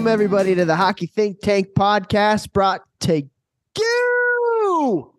Welcome, everybody to the Hockey Think Tank podcast brought to you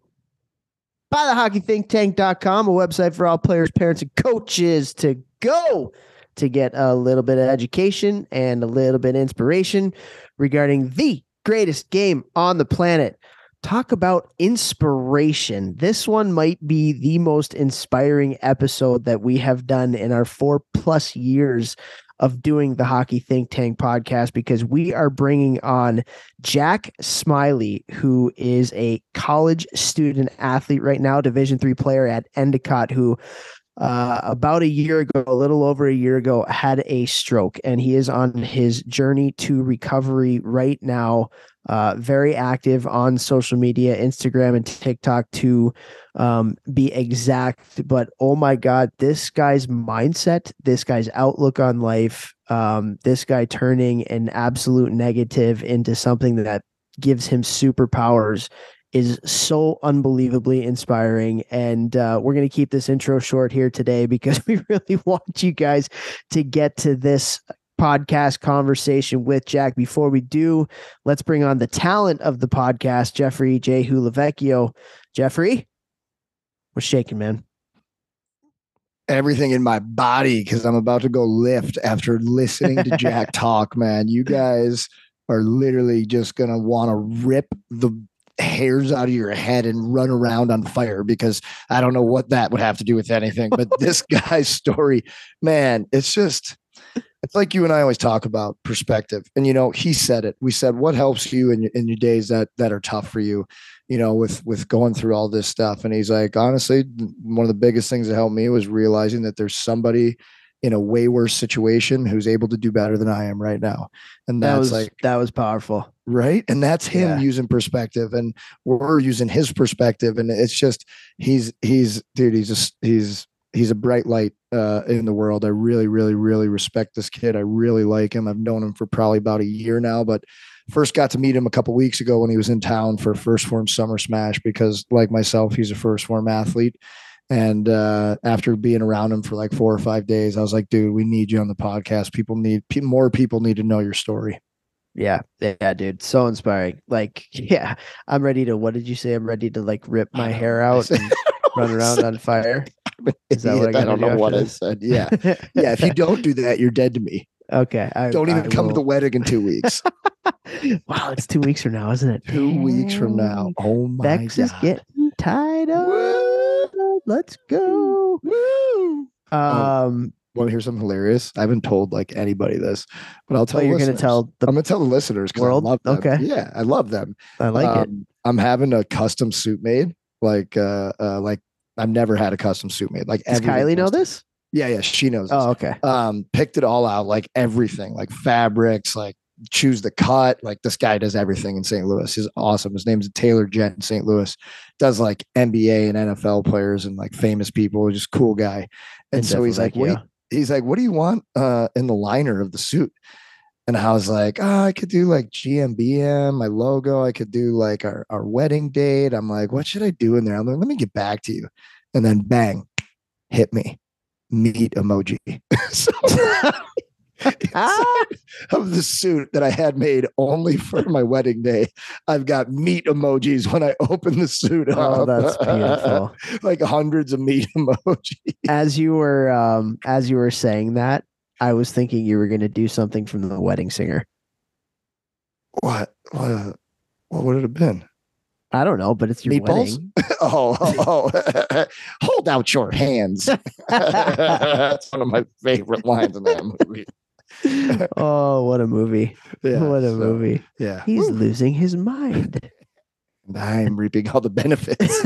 by the hockeythinktank.com, a website for all players, parents, and coaches to go to get a little bit of education and a little bit of inspiration regarding the greatest game on the planet. Talk about inspiration. This one might be the most inspiring episode that we have done in our four plus years of doing the Hockey Think Tank podcast because we are bringing on Jack Smiley, who is a college student athlete right now, Division three player at Endicott, who uh, about a year ago, a little over a year ago, had a stroke, and he is on his journey to recovery right now. Uh, very active on social media, Instagram and TikTok to um, be exact. But oh my God, this guy's mindset, this guy's outlook on life, um, this guy turning an absolute negative into something that gives him superpowers is so unbelievably inspiring. And uh, we're going to keep this intro short here today because we really want you guys to get to this podcast conversation with Jack. Before we do, let's bring on the talent of the podcast, Jeffrey J. Hulavecchio. Jeffrey, what's shaking, man? Everything in my body because I'm about to go lift after listening to Jack talk, man. You guys are literally just gonna want to rip the hairs out of your head and run around on fire because I don't know what that would have to do with anything. But this guy's story, man, it's just it's like you and I always talk about perspective. And you know, he said it. We said, what helps you in your, in your days that that are tough for you, you know, with with going through all this stuff. And he's like, honestly, one of the biggest things that helped me was realizing that there's somebody in a way worse situation who's able to do better than I am right now. And that's that was, like that was powerful. Right. And that's him Yeah. using perspective and we're using his perspective. And it's just he's he's dude, he's just he's he's a bright light uh in the world. I really, really, really respect this kid. I really like him. I've known him for probably about a year now, but first got to meet him a couple weeks ago when he was in town for first form summer smash because like myself, he's a first form athlete. And uh, after being around him for like four or five days, I was like, dude, we need you on the podcast. People need more people need to know your story. Yeah, yeah, dude, so inspiring. Like, yeah, I'm ready to. What did you say? I'm ready to like rip my hair out and run around on fire. Is that what I gotta don't do know what after I said. Yeah. Yeah. If you don't do that, you're dead to me. okay, I Don't even I come to the wedding in two weeks. Wow, it's two weeks from now, isn't it? two weeks from now. Oh my Bex is getting tied up. Let's go. Woo! Um, Want to hear something hilarious? I haven't told like anybody this, but I'll tell oh, you're gonna tell the I'm gonna tell the listeners because I love them. Okay. Yeah, I love them. I like it. Um, I'm having a custom suit made. Like uh, uh like I've never had a custom suit made. Like Does Kylie know this? Yeah, yeah, she knows. this. Oh, okay. um picked it all out like everything like fabrics like choose the cut like this guy does everything in st louis he's awesome his name's taylor jet in st louis does like nba and nfl players and like famous people just cool guy and And so he's like Devil you, he's like what do you want uh in the liner of the suit and i was like oh i could do like gmbm my logo i could do like our, our wedding date i'm like what should i do in there i'm like let me get back to you and then bang hit me meat emoji so Ah! of the suit that I had made only for my wedding day. I've got meat emojis when I open the suit up. Oh, that's beautiful. like hundreds of meat emojis. as you were um as you were saying that, I was thinking you were going to do something from the wedding singer. What? What? What would it have been? I don't know, but it's your Meatballs? wedding. oh, oh, oh. hold out your hands. That's one of my favorite lines in that movie. oh, what a movie! Yeah, what a so, movie! Yeah. He's Woo. losing his mind. I'm reaping all the benefits.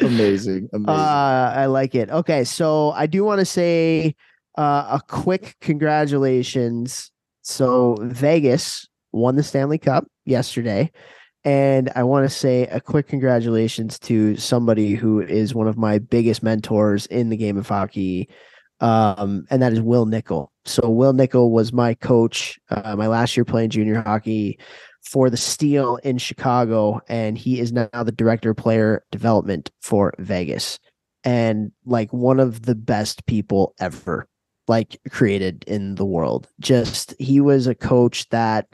amazing. Amazing. Uh, I like it. Okay, so I do want to say uh, a quick congratulations. So Vegas won the Stanley Cup yesterday, and I want to say a quick congratulations to somebody who is one of my biggest mentors in the game of hockey, um, and that is Wil Nichol. So Wil Nichol was my coach uh, my last year playing junior hockey for the Steel in Chicago, and he is now the director of player development for Vegas, and like one of the best people ever. Like created in the world. Just he was a coach that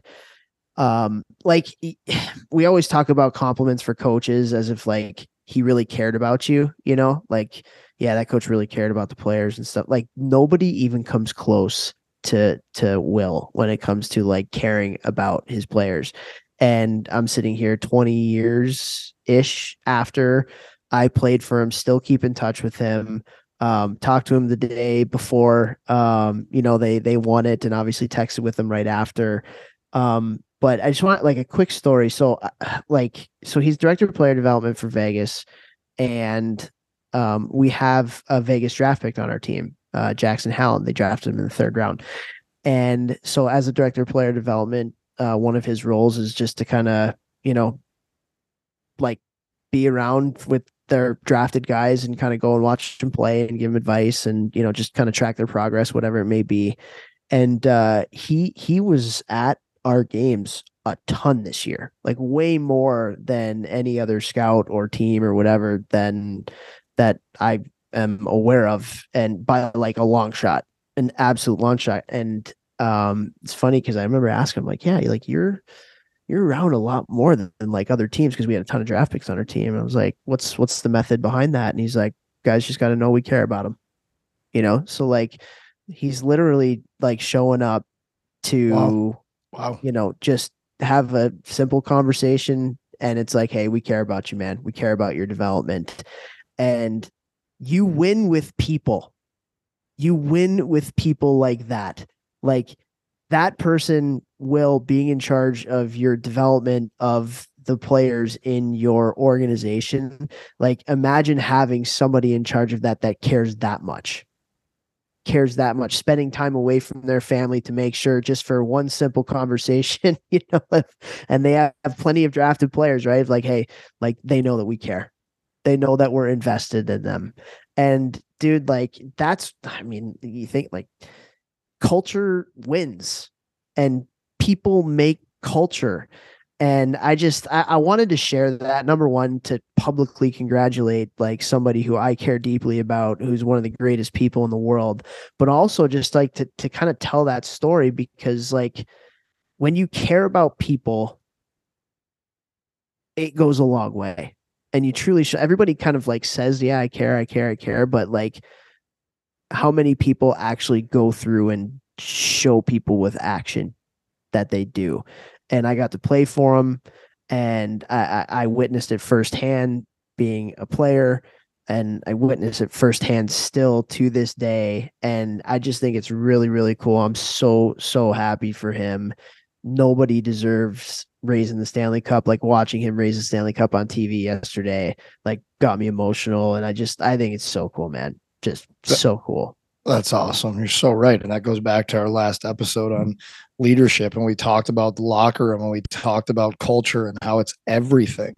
um like we always talk about compliments for coaches as if like he really cared about you, you know? Like yeah, that coach really cared about the players and stuff. Like nobody even comes close to to Wil when it comes to like caring about his players. And I'm sitting here 20 years ish after I played for him, still keep in touch with him. Um, talked to him the day before um, you know, they they won it and obviously texted with him right after. Um, but I just want like a quick story. So uh, like so he's director of player development for Vegas and um, we have a Vegas draft pick on our team, uh, Jackson Hallum. They drafted him in the third round. And so, as a director of player development, uh, one of his roles is just to kind of, you know, like be around with their drafted guys and kind of go and watch them play and give them advice and, you know, just kind of track their progress, whatever it may be. And uh, he he was at our games a ton this year, like way more than any other scout or team or whatever than that I am aware of, and by like a long shot, an absolute long shot. And um, it's funny because I remember asking him, like, yeah, like you're you're around a lot more than, than like other teams because we had a ton of draft picks on our team. And I was like, what's what's the method behind that? And he's like, guys just got to know we care about them, you know. So like, he's literally like showing up to, wow, wow. you know, just have a simple conversation and it's like hey we care about you man we care about your development and you mm. win with people. You win with people like that. Like that person will being in charge of your development of the players in your organization. Like imagine having somebody in charge of that that cares that much cares that much spending time away from their family to make sure just for one simple conversation you know and they have plenty of drafted players right like hey like they know that we care they know that we're invested in them. And dude, like that's I mean, you think like culture wins and people make culture. And I just I, I, wanted to share that number one to publicly congratulate like somebody who I care deeply about, who's one of the greatest people in the world, but also just like to to kind of tell that story because like when you care about people, it goes a long way and you truly should everybody kind of like says yeah i care i care i care but like how many people actually go through and show people with action that they do and i got to play for them and i i witnessed it firsthand being a player and i witness it firsthand still to this day and i just think it's really really cool i'm so so happy for him nobody deserves raising the Stanley Cup. Like watching him raise the Stanley Cup on TV yesterday, like got me emotional. And I just, I think it's so cool, man. Just so cool. That's awesome. You're so right. And that goes back to our last episode on leadership. And we talked about the locker room and we talked about culture and how it's everything.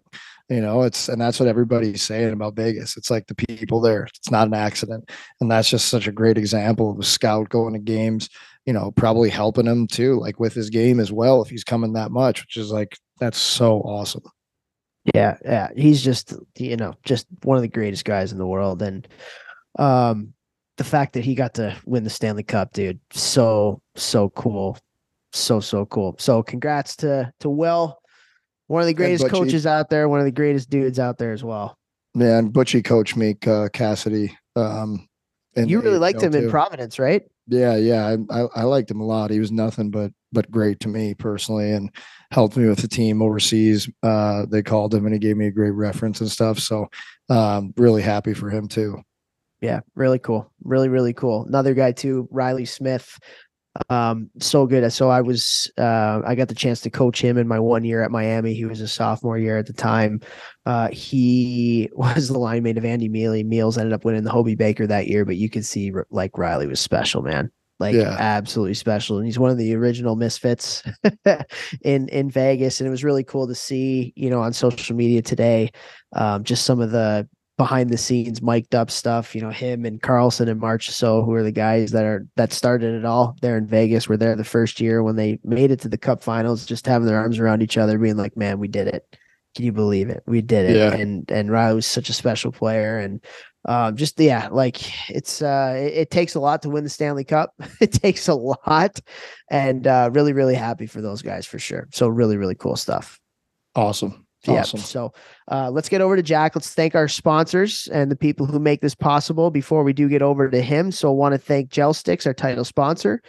You know, it's and that's what everybody's saying about Vegas. It's like the people there. It's not an accident. And that's just such a great example of a scout going to games you know, probably helping him too, like with his game as well, if he's coming that much, which is like that's so awesome. Yeah, yeah. He's just you know, just one of the greatest guys in the world. And um the fact that he got to win the Stanley Cup, dude, so, so cool. So, so cool. So congrats to to Wil. One of the greatest coaches out there, one of the greatest dudes out there as well. Yeah, and Butchie coach Meek uh, Cassidy. Um, and you really liked him too. in Providence, right? Yeah, yeah, I, I, I liked him a lot. He was nothing but but great to me personally, and helped me with the team overseas. Uh, they called him, and he gave me a great reference and stuff. So, um, really happy for him too. Yeah, really cool. Really, really cool. Another guy too, Riley Smith um so good so i was uh i got the chance to coach him in my one year at miami he was a sophomore year at the time uh he was the line mate of andy miele meals ended up winning the Hobey baker that year but you could see like riley was special man like yeah. absolutely special and he's one of the original misfits in in vegas and it was really cool to see you know on social media today um just some of the behind the scenes mic'd up stuff. You know, him and Karlsson and Marchessault who are the guys that are that started it all there in Vegas. Were there the first year when they made it to the Cup Finals, just having their arms around each other, being like, "Man, we did it." Can you believe it? We did it. Yeah. And and Riley was such a special player, and um, just yeah, like it's uh, it, it, takes a lot to win the Stanley Cup. it takes a lot, and uh, really, really happy for those guys for sure. So really, really cool stuff. Awesome. Awesome. Yeah. So uh, let's get over to Jack. Let's thank our sponsors and the people who make this possible before we do get over to him. So I want to thank GelStx, our title sponsor,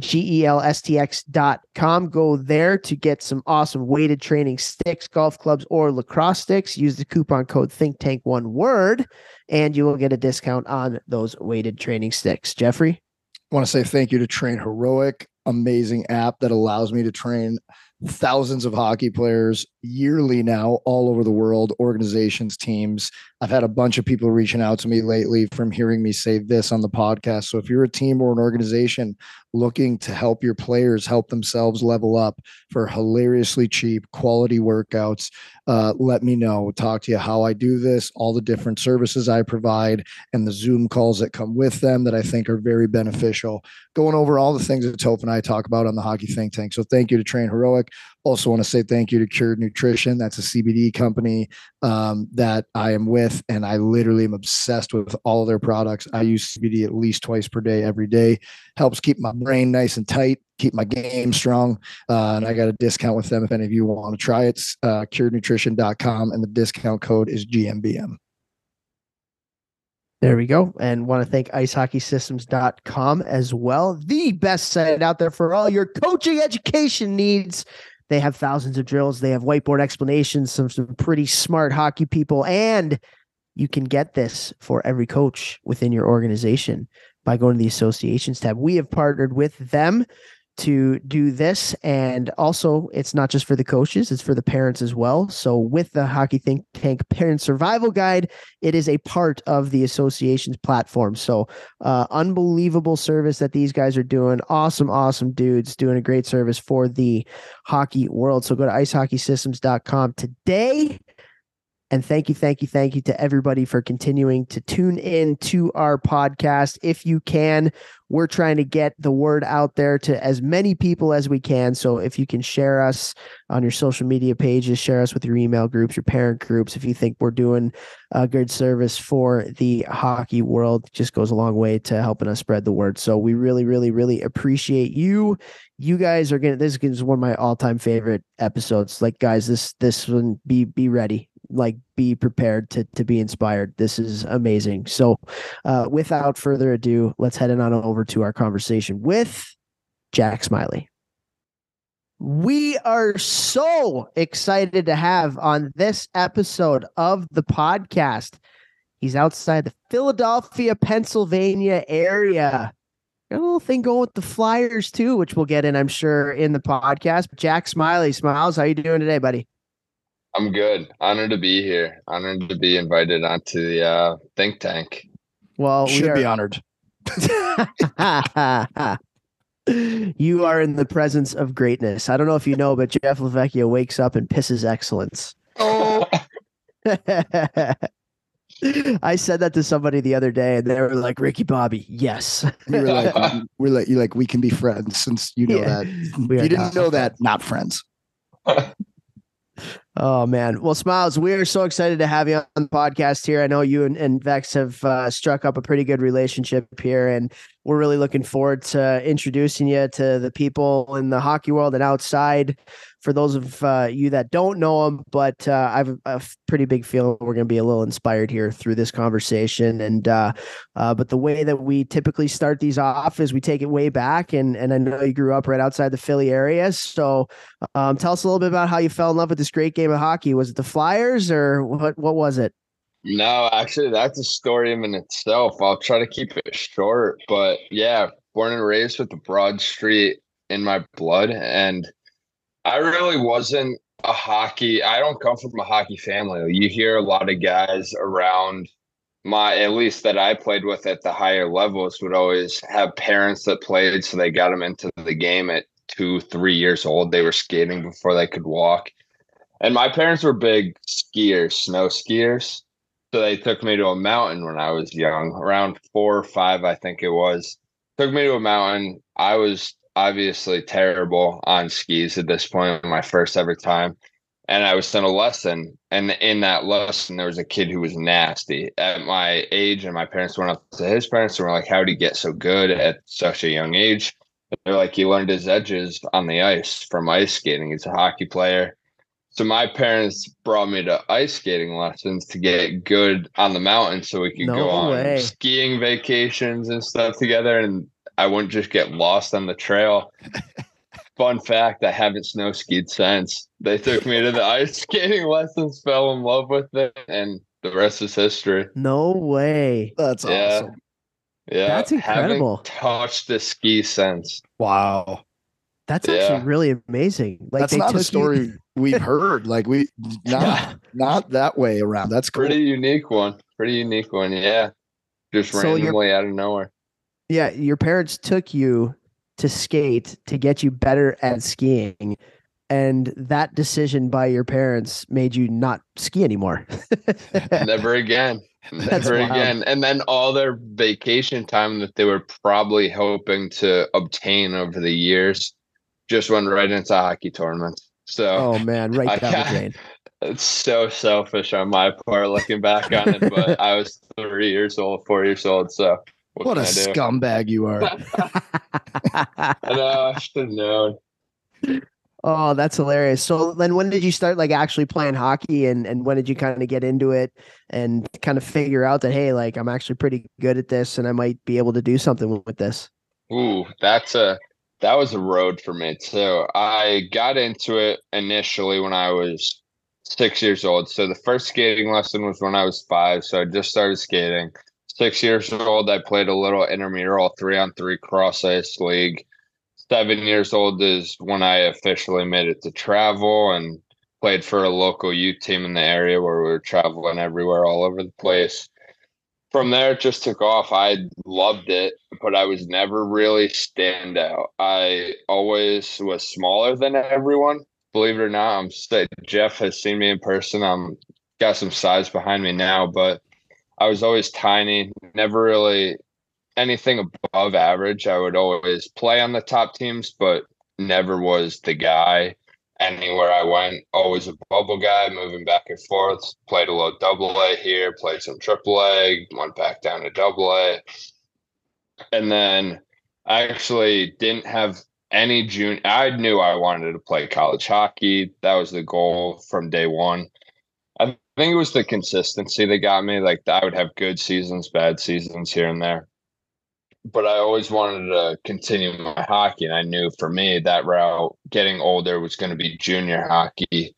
gelstx.com. Go there to get some awesome weighted training sticks, golf clubs, or lacrosse sticks. Use the coupon code Think Tank one word, and you will get a discount on those weighted training sticks. Jeffrey? I want to say thank you to Train Heroic, amazing app that allows me to train thousands of hockey players yearly now all over the world organizations teams. I've had a bunch of people reaching out to me lately from hearing me say this on the podcast. So if you're a team or an organization looking to help your players help themselves level up for hilariously cheap quality workouts uh, let me know. Talk to you how i do this all the different services i provide and the zoom calls that come with them that i think are very beneficial. Going over all the things that Toph and i talk about on the hockey think tank. So thank you to train heroic also want to say thank you to Cured Nutrition. That's a CBD company um, that I am with, and I literally am obsessed with all their products. I use CBD at least twice per day, every day. Helps keep my brain nice and tight, keep my game strong. Uh, and I got a discount with them if any of you want to try it. It's uh, curednutrition.com, and the discount code is GMBM. There we go. And want to thank icehockeysystems.com as well. The best site out there for all your coaching education needs. They have thousands of drills. They have whiteboard explanations, some some pretty smart hockey people, and you can get this for every coach within your organization by going to the associations tab. We have partnered with them to do this. And also, it's not just for the coaches, it's for the parents as well. So, with the Hockey Think Tank Parent Survival Guide, it is a part of the association's platform. So, uh, unbelievable service that these guys are doing. Awesome, awesome dudes doing a great service for the hockey world. So, go to icehockeysystems.com today. And thank you, thank you, thank you to everybody for continuing to tune in to our podcast. If you can, we're trying to get the word out there to as many people as we can. So if you can share us on your social media pages, share us with your email groups, your parent groups, if you think we're doing a good service for the hockey world, just goes a long way to helping us spread the word. So we really, really, really appreciate you. You guys are gonna this is one of my all-time favorite episodes. Like guys, this this one be be ready like be prepared to to be inspired. This is amazing. So, uh, without further ado, let's head on over to our conversation with Jack Smiley. We are so excited to have on this episode of the podcast. He's outside the Philadelphia, Pennsylvania area. Got a little thing going with the Flyers too, which we'll get in, I'm sure, in the podcast. Jack Smiley, Smiles, how you doing today, buddy? I'm good. Honored to be here. Honored to be invited onto the uh, think tank. Well, should we are... be honored. you are in the presence of greatness. I don't know if you know, but Jeff LaVecchia wakes up and pisses excellence. Oh. I said that to somebody the other day, and they were like, "Ricky Bobby, yes." we were like, "We're like, you like, we can be friends since you know yeah, that. You didn't know that, not friends." Oh man. Well, Smiles, we are so excited to have you on the podcast here. I know you and, and Vex have uh, struck up a pretty good relationship here, and we're really looking forward to introducing you to the people in the hockey world and outside for those of uh, you that don't know him, but uh, I have a pretty big feeling we're going to be a little inspired here through this conversation. And uh, uh, but the way that we typically start these off is we take it way back, and and I know you grew up right outside the Philly area, so um, tell us a little bit about how you fell in love with this great game of hockey. Was it the Flyers or what? What was it? No, actually, that's a story in itself. I'll try to keep it short, but yeah, born and raised with the Broad Street in my blood, and I really wasn't a hockey. I don't come from a hockey family. You hear a lot of guys around my, at least that I played with at the higher levels, would always have parents that played, so they got them into the game at two, three years old. They were skating before they could walk. And my parents were big skiers, snow skiers. So they took me to a mountain when I was young, around four or five, I think it was. Took me to a mountain. I was obviously terrible on skis at this point, my first ever time. and I was in a lesson, and in that lesson there was a kid who was nasty at my age, and my parents went up to his parents and were like, "How did he get so good at such a young age?" And they're like, "He learned his edges on the ice from ice skating. He's a hockey player." So my parents brought me to ice skating lessons to get good on the mountain, so we could No go on skiing vacations and stuff together, and I wouldn't just get lost on the trail. Fun fact: I haven't snow skied since. They took me to the ice skating lessons, fell in love with it, and the rest is history. No way. That's Yeah. awesome. Yeah, That's incredible. Haven't touched the ski since. Wow. That's Yeah. actually really amazing. Like That's they not took a you- story we've heard. Like we not Yeah. not that way around. That's cool. Pretty unique one. Pretty unique one. Yeah, just So randomly out of nowhere. Yeah, your parents took you to skate to get you better at skiing. And that decision by your parents made you not ski anymore. Never again. That's Never wild. again. And then all their vacation time that they were probably hoping to obtain over the years just went right into hockey tournaments. So oh man, right down the drain. it's so selfish on my part looking back on it. But I was three years old, four years old. So what, What a can I do? scumbag you are. I know. I should have known. oh, that's hilarious. So then when did you start like actually playing hockey and, and when did you kind of get into it and kind of figure out that hey, like I'm actually pretty good at this and I might be able to do something with this? Ooh, that's a that was a road for me too. I got into it initially when I was six years old. So the first skating lesson was when I was five. So I just started skating. Six years old, I played a little intramural three on three cross ice league. Seven years old is when I officially made it to travel and played for a local youth team in the area where we were traveling everywhere, all over the place. From there it just took off. I loved it but i was never really stand out. I always was smaller than everyone. Believe it or not i'm jeff has seen me in person. I'm got some size behind me now but i was always tiny never really anything above average i would always play on the top teams but never was the guy anywhere I went, always a bubble guy, moving back and forth. Played a little double A here, played some triple A, went back down to double A. And then I actually didn't have any June. I knew I wanted to play college hockey. That was the goal from day one. I think it was the consistency that got me. Like I would have good seasons, bad seasons here and there. But I always wanted to continue my hockey, and I knew for me that route, getting older, was going to be junior hockey.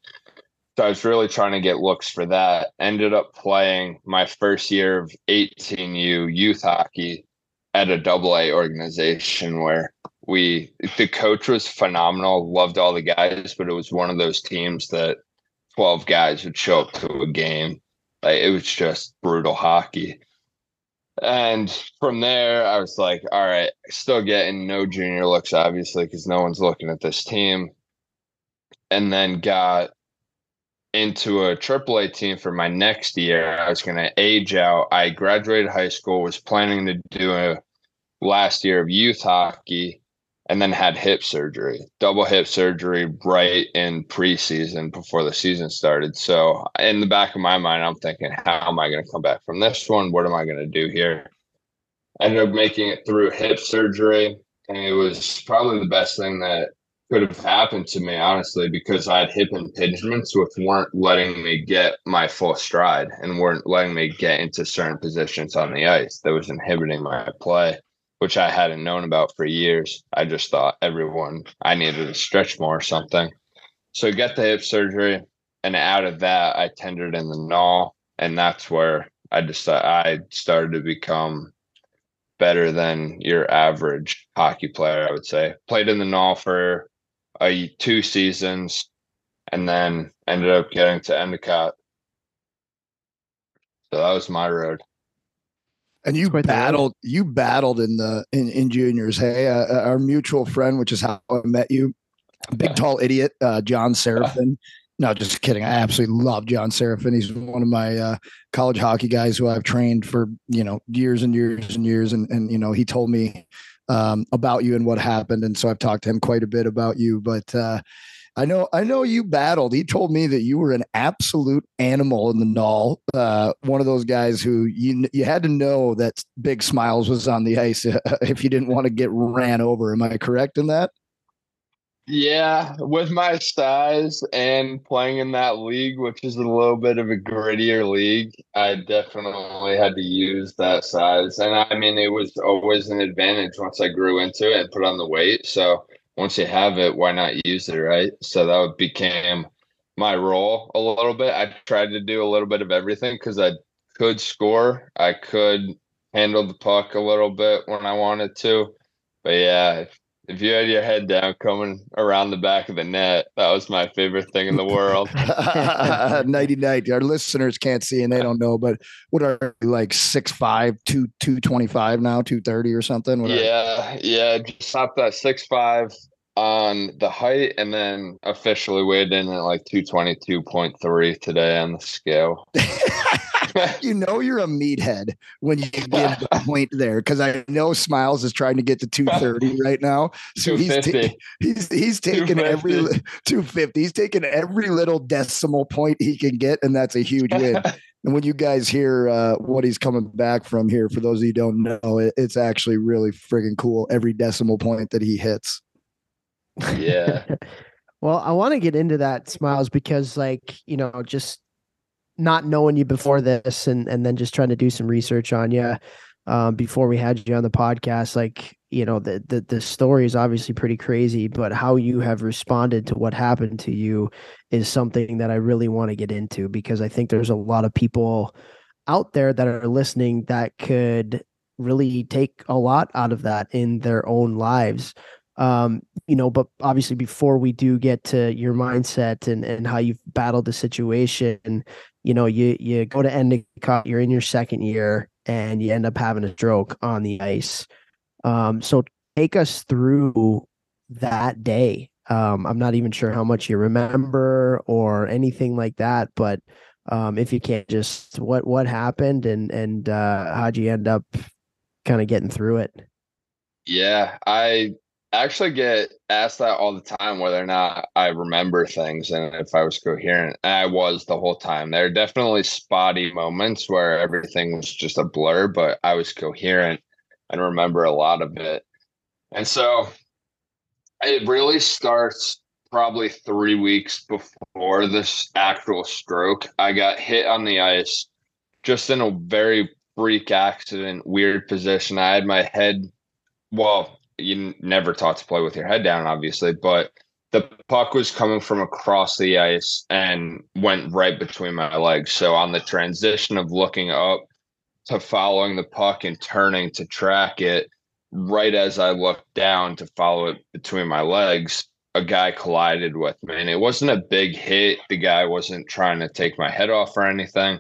So I was really trying to get looks for that. Ended up playing my first year of 18U youth hockey at a double A organization where we the coach was phenomenal, loved all the guys, but it was one of those teams that 12 guys would show up to a game. Like it was just brutal hockey. And from there, I was like, all right, still getting no junior looks, obviously, because no one's looking at this team. And then got into a AAA team for my next year. I was going to age out. I graduated high school, was planning to do a last year of youth hockey, and then had hip surgery, double hip surgery right in preseason before the season started. So, in the back of my mind, I'm thinking, how am I going to come back from this one? What am I going to do here? ended up making it through hip surgery, and it was probably the best thing that could have happened to me, honestly, because I had hip impingements which weren't letting me get my full stride and weren't letting me get into certain positions on the ice. That was inhibiting my play, which I hadn't known about for years. I just thought everyone I needed to stretch more or something. So I got the hip surgery, and out of that, I tendered in the NAHL, and that's where I just I started to become better than your average hockey player, I would say. Played in the NAHL for a two seasons and then ended up getting to Endicott. So that was my road. And you battled, you battled in the in, in juniors. Hey, uh, our mutual friend, which is how I met you, big tall idiot, uh, John Seraphin. No, just kidding. I absolutely love John Seraphin. He's one of my uh, college hockey guys who I've trained for you know years and years and years. And and you know he told me um, about you and what happened. And so I've talked to him quite a bit about you. But uh, I know I know you battled. He told me that you were an absolute animal in the NAHL. Uh, one of those guys who you you had to know that Big Smiles was on the ice if you didn't want to get ran over. Am I correct in that? Yeah, with my size and playing in that league, which is a little bit of a grittier league, I definitely had to use that size. And I mean, it was always an advantage once I grew into it and put on the weight. So once you have it, why not use it, right? So that became my role a little bit. I tried to do a little bit of everything because I could score, I could handle the puck a little bit when I wanted to. But yeah, if you had your head down coming around the back of the net, that was my favorite thing in the world. Nighty night. Our listeners can't see and they don't know, but what are like six five, two two twenty five now, two thirty or something? What yeah, yeah. Just stopped at six five on the height and then officially weighed in at like 222.3 today on the scale. you know you're a meathead when you give the point there because I know Smiles is trying to get to 230 right now. So he's ta- he's he's taking every 250. He's taking every little decimal point he can get, and that's a huge win. and when you guys hear uh, what he's coming back from here, for those of you who don't know, it, it's actually really friggin' cool. Every decimal point that he hits. Yeah. well, I want to get into that smiles because, like, you know, just not knowing you before this and and then just trying to do some research on you um, before we had you on the podcast like you know the, the the story is obviously pretty crazy but how you have responded to what happened to you is something that i really want to get into because i think there's a lot of people out there that are listening that could really take a lot out of that in their own lives. Um you know but obviously before we do get to your mindset and and how you've battled the situation you know, you you go to Endicott, you're in your second year, and you end up having a stroke on the ice. Um, so take us through that day. Um, I'm not even sure how much you remember or anything like that, but um, if you can't just what what happened and and uh, how'd you end up kind of getting through it? Yeah, I actually get asked that all the time whether or not I remember things and if I was coherent. And I was the whole time. There are definitely spotty moments where everything was just a blur, but I was coherent and remember a lot of it. And so it really starts probably three weeks before this actual stroke. I got hit on the ice just in a very freak accident, weird position. I had my head, well, you never taught to play with your head down, obviously, but the puck was coming from across the ice and went right between my legs. So on the transition of looking up to following the puck and turning to track it, right as I looked down to follow it between my legs, a guy collided with me. And it wasn't a big hit. The guy wasn't trying to take my head off or anything.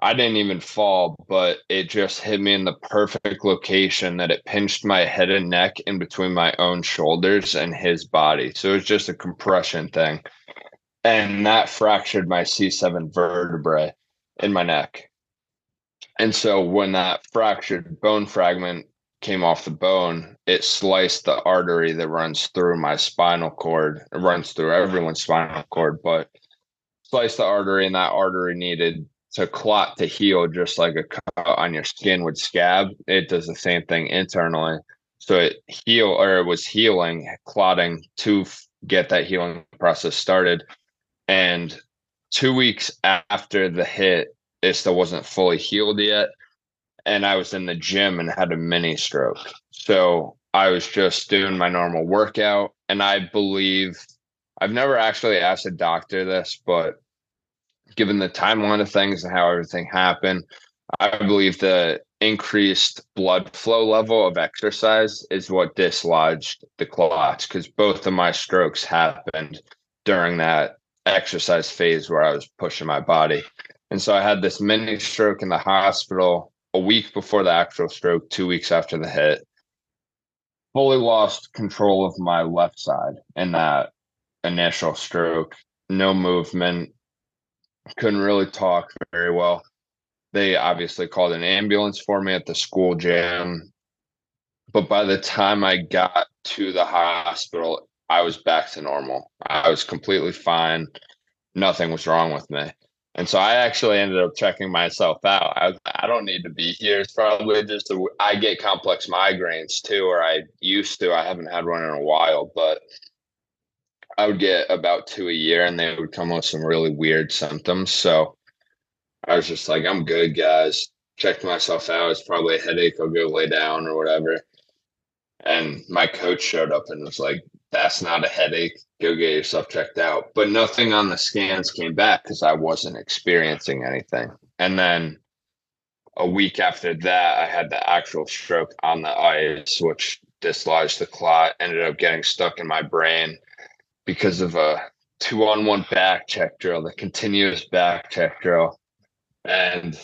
I didn't even fall, but it just hit me in the perfect location that it pinched my head and neck in between my own shoulders and his body. So it was just a compression thing. And that fractured my C7 vertebrae in my neck. And so when that fractured bone fragment came off the bone, it sliced the artery that runs through my spinal cord. It runs through everyone's spinal cord, but sliced the artery, and that artery needed to clot to heal just like a cut on your skin would scab it does the same thing internally. So it heal or it was healing clotting to f- get that healing process started. And two weeks after the hit it still wasn't fully healed yet. And i was in the gym and had a mini stroke. So i was just doing my normal workout. And i believe i've never actually asked a doctor this but given the timeline of things and how everything happened, I believe the increased blood flow level of exercise is what dislodged the clots because both of my strokes happened during that exercise phase where I was pushing my body. And so I had this mini stroke in the hospital a week before the actual stroke, two weeks after the hit. Fully lost control of my left side in that initial stroke. No movement, couldn't really talk very well. They obviously called an ambulance for me at the school gym. but by the time I got to the hospital, I was back to normal. I was completely fine. Nothing was wrong with me. And so I actually ended up checking myself out. I, I don't need to be here. It's probably just a, I get complex migraines too, or I used to. I haven't had one in a while, but I would get about two a year and they would come with some really weird symptoms. So I was just like, I'm good, guys. Checked myself out. It's probably a headache. I'll go lay down or whatever. And my coach showed up and was like, That's not a headache. Go get yourself checked out. But nothing on the scans came back because I wasn't experiencing anything. And then a week after that, I had the actual stroke on the ice, which dislodged the clot, ended up getting stuck in my brain because of a two on one back check drill, the continuous back check drill. And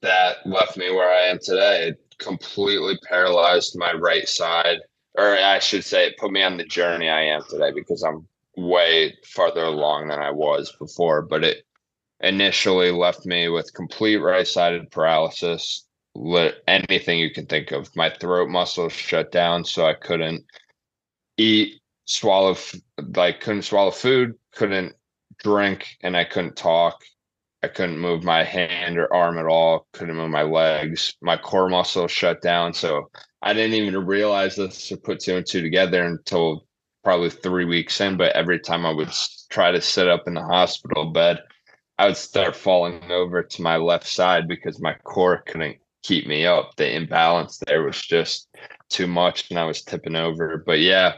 that left me where I am today. It completely paralyzed my right side, or I should say, it put me on the journey I am today because I'm way farther along than I was before. But it initially left me with complete right sided paralysis, anything you can think of. My throat muscles shut down, so I couldn't eat, swallow, like, couldn't swallow food, couldn't drink, and I couldn't talk. I couldn't move my hand or arm at all, couldn't move my legs. My core muscle shut down. So I didn't even realize this or put two and two together until probably three weeks in. But every time I would try to sit up in the hospital bed, I would start falling over to my left side because my core couldn't keep me up. The imbalance there was just too much and I was tipping over. But yeah,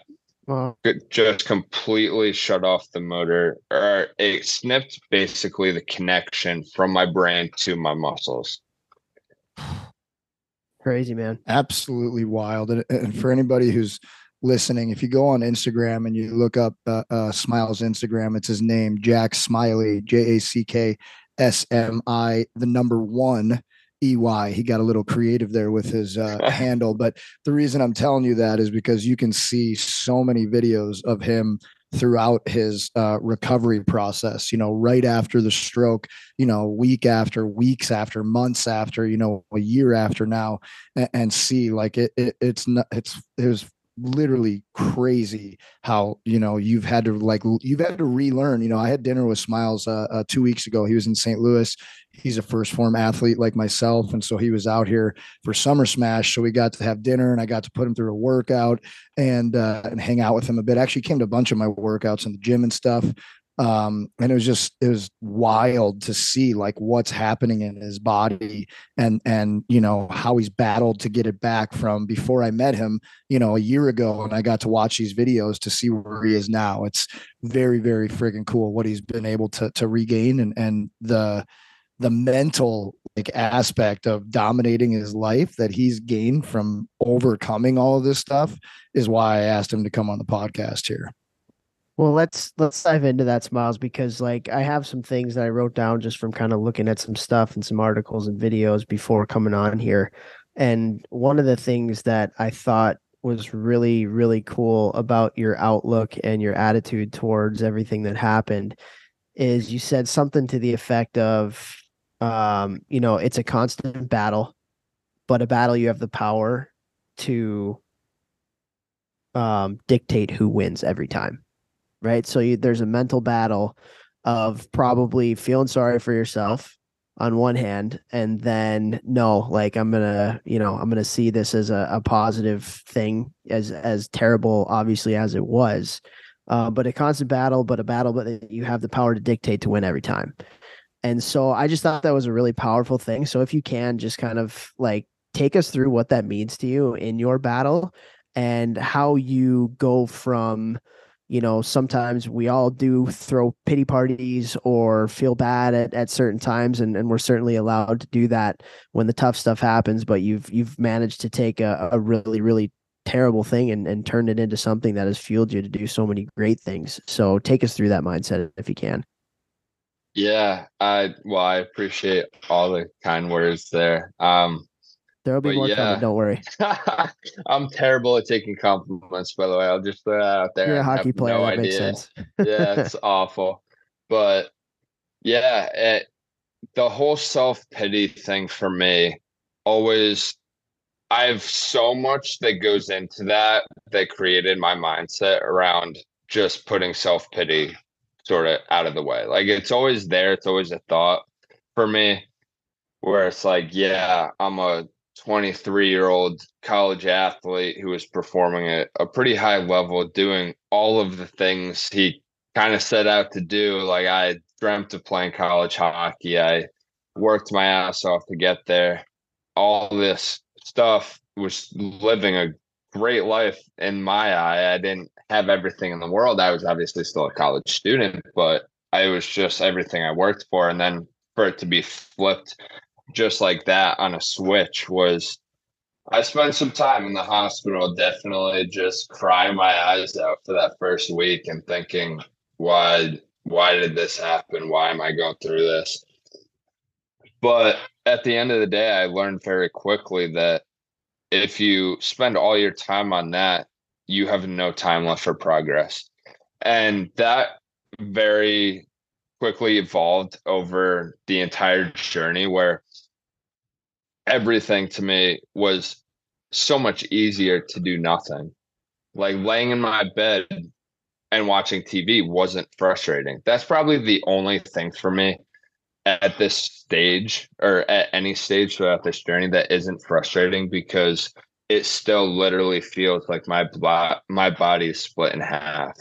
Wow. It just completely shut off the motor, or it snipped basically the connection from my brain to my muscles. Crazy, man. Absolutely wild. And, and for anybody who's listening, if you go on Instagram and you look up uh, uh, Smiles Instagram, it's his name, Jack Smiley, J A C K S M I, the number one. EY. He got a little creative there with his uh, handle. But the reason I'm telling you that is because you can see so many videos of him throughout his uh, recovery process, you know, right after the stroke, you know, week after weeks after months after, you know, a year after now and, and see like it, it it's not, it's, it was literally crazy how you know you've had to like you've had to relearn you know i had dinner with smiles uh, uh, two weeks ago he was in st louis he's a first form athlete like myself. And so he was out here for summer smash. So we got to have dinner and i got to put him through a workout and uh, and hang out with him a bit. Actually came to a bunch of my workouts in the gym and stuff. Um, and it was just it was wild to see like what's happening in his body and and you know how he's battled to get it back from before I met him you know a year ago. And I got to watch these videos to see where he is now. It's very very friggin' cool what he's been able to to regain and and the the mental like aspect of dominating his life that he's gained from overcoming all of this stuff is why I asked him to come on the podcast here. Well, let's let's dive into that, Smiles, because like I have some things that I wrote down just from kind of looking at some stuff and some articles and videos before coming on here. And one of the things that I thought was really, really cool about your outlook and your attitude towards everything that happened is you said something to the effect of um, you know, it's a constant battle, but a battle you have the power to um dictate who wins every time right? So you, there's a mental battle of probably feeling sorry for yourself on one hand and then no like i'm gonna you know i'm gonna see this as a, a positive thing as as terrible obviously as it was uh, but a constant battle but a battle but you have the power to dictate to win every time and so i just thought that was a really powerful thing so if you can just kind of like take us through what that means to you in your battle and how you go from you know, sometimes we all do throw pity parties or feel bad at, at certain times, and, and we're certainly allowed to do that when the tough stuff happens. But you've you've managed to take a, a really really terrible thing and, and turn it into something that has fueled you to do so many great things. So take us through that mindset if you can. Yeah, I well, I appreciate all the kind words there. Um, There'll be more yeah. coming. Don't worry. I'm terrible at taking compliments. By the way, I'll just throw that out there. You're a hockey player. No that idea. makes sense. yeah, it's awful. But yeah, it, the whole self pity thing for me always I have so much that goes into that that created my mindset around just putting self pity sort of out of the way. Like it's always there, it's always a thought for me where it's like, yeah, I'm a 23 year old college athlete who is performing at a pretty high level, doing all of the things he kind of set out to do. Like I dreamt of playing college hockey. I worked my ass off to get there. All this stuff was living a great life in my eye. I didn't have everything in the world. I was obviously still a college student, but I was just everything I worked for. And then for it to be flipped just like that on a switch was I spent some time in the hospital, definitely just crying my eyes out for that first week and thinking, why why did this happen? Why am I going through this? But at the end of the day, I learned very quickly that if you spend all your time on that, you have no time left for progress. And that very quickly evolved over the entire journey where everything to me was so much easier to do nothing. Like laying in my bed and watching TV wasn't frustrating. That's probably the only thing for me at this stage or at any stage throughout this journey that isn't frustrating because it still literally feels like my my body is split in half.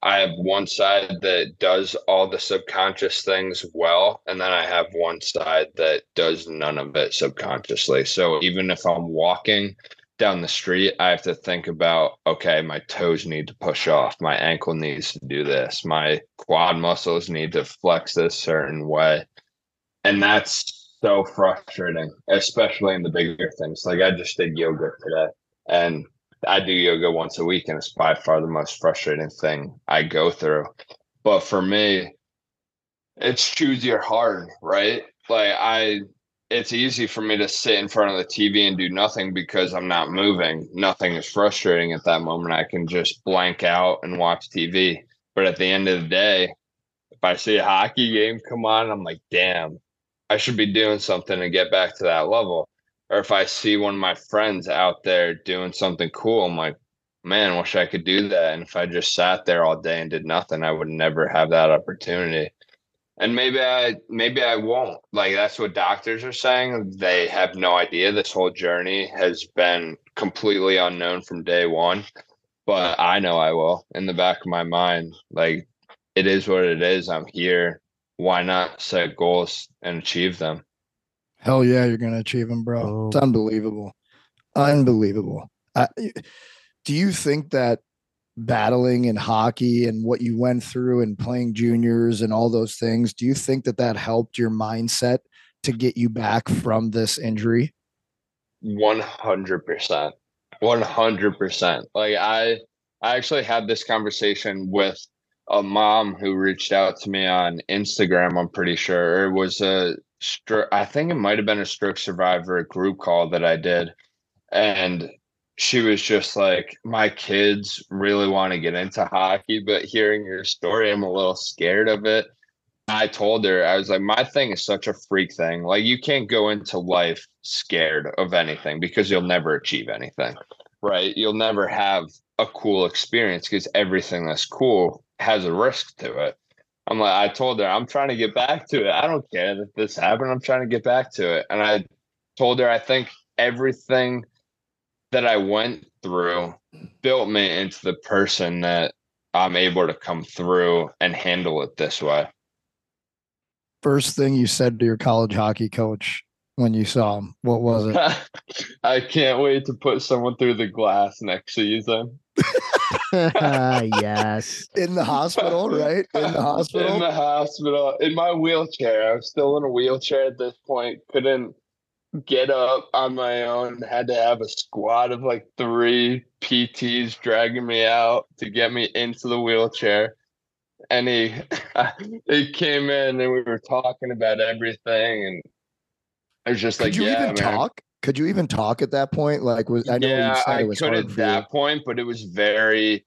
I have one side that does all the subconscious things well, and then I have one side that does none of it subconsciously. So even if I'm walking down the street, I have to think about okay, my toes need to push off, my ankle needs to do this, my quad muscles need to flex this certain way. And that's so frustrating, especially in the bigger things. Like I just did yoga today and I do yoga once a week, and it's by far the most frustrating thing I go through. But for me, it's choose your heart, right? Like I it's easy for me to sit in front of the TV and do nothing because I'm not moving. Nothing is frustrating at that moment. I can just blank out and watch TV. But at the end of the day, if I see a hockey game come on, I'm like, damn, I should be doing something to get back to that level or if I see one of my friends out there doing something cool, I'm like, man, wish I could do that. And if I just sat there all day and did nothing, I would never have that opportunity. And maybe I maybe I won't. Like that's what doctors are saying. They have no idea this whole journey has been completely unknown from day one. But I know I will in the back of my mind. Like it is what it is. I'm here. Why not set goals and achieve them? Hell yeah, you're gonna achieve them, bro. Oh. It's unbelievable, unbelievable. do you think that battling in hockey and what you went through and playing juniors and all those things, do you think that that helped your mindset to get you back from this injury? One hundred percent, one hundred percent. Like I, I actually had this conversation with a mom who reached out to me on Instagram. I'm pretty sure it was a stroke. I think it might have been a stroke survivor group call that I did, and she was just like, "My kids really want to get into hockey, but hearing your story, I'm a little scared of it." I told her, I was like, my thing is such a freak thing. Like, you can't go into life scared of anything because you'll never achieve anything, right? You'll never have a cool experience because everything that's cool has a risk to it. I'm like, I told her, I'm trying to get back to it. I don't care that this happened. I'm trying to get back to it. And I told her, I think everything that I went through built me into the person that I'm able to come through and handle it this way. First thing you said to your college hockey coach when you saw him, what was it? I can't wait to put someone through the glass next season. yes. In the hospital, right? In the hospital. In the hospital. In my wheelchair. I'm still in a wheelchair at this point. Couldn't get up on my own. Had to have a squad of like three PTs dragging me out to get me into the wheelchair. And he he came in and we were talking about everything and I was just Could like, you yeah, even man. talk? Could you even talk at that point? Like, was I know yeah, I could at that you. point, but it was very,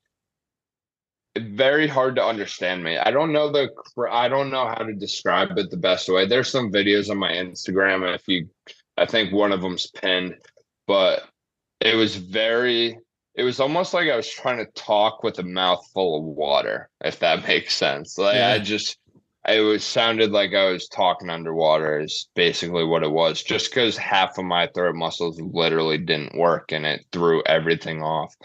very hard to understand me. I don't know the, I don't know how to describe it the best way. There's some videos on my Instagram, and if you, I think one of them's pinned, but it was very it was almost like I was trying to talk with a mouth full of water, if that makes sense. Like Yeah. I just it was sounded like I was talking underwater is basically what it was. Just because half of my throat muscles literally didn't work and it threw everything off.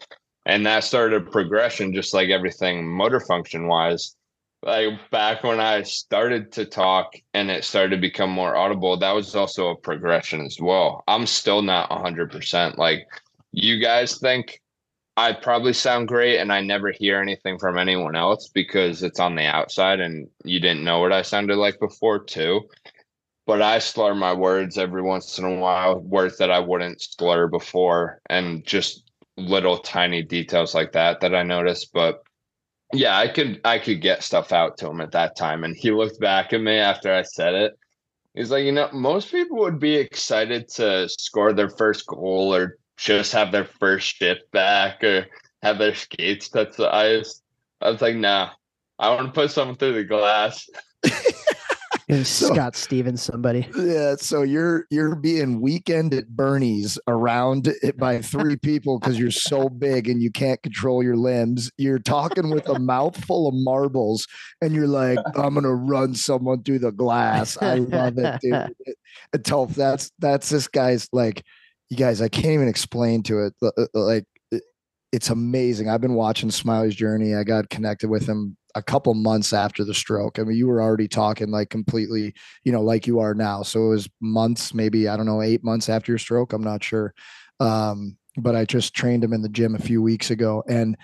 And that started a progression, just like everything motor function wise. Like back when I started to talk and it started to become more audible, that was also a progression as well. I'm still not 100%. Like you guys think I probably sound great and I never hear anything from anyone else because it's on the outside and you didn't know what I sounded like before too. But I slur my words every once in a while, words that I wouldn't slur before, and just little tiny details like that that I noticed. But yeah, I could I could get stuff out to him at that time. And he looked back at me after I said it. He's like, you know, most people would be excited to score their first goal or just have their first shift back or have their skates touch the ice. I was like, nah, I want to put someone through the glass. So- Scott Stevens, somebody. Yeah, so you're you're being weekend at Bernie's around it by three people because you're so big and you can't control your limbs. You're talking with a mouthful of marbles, and you're like, "I'm gonna run someone through the glass." I love it, dude. And Toph, that's that's this guy's like, you guys. I can't even explain to it. Like, it's amazing. I've been watching Smiley's journey. I got connected with him a couple months after the stroke. I mean, you were already talking like completely you know, like you are now. So it was months, maybe, I don't know, eight months after your stroke. I'm not sure. Um, but I just trained him in the gym a few weeks ago. And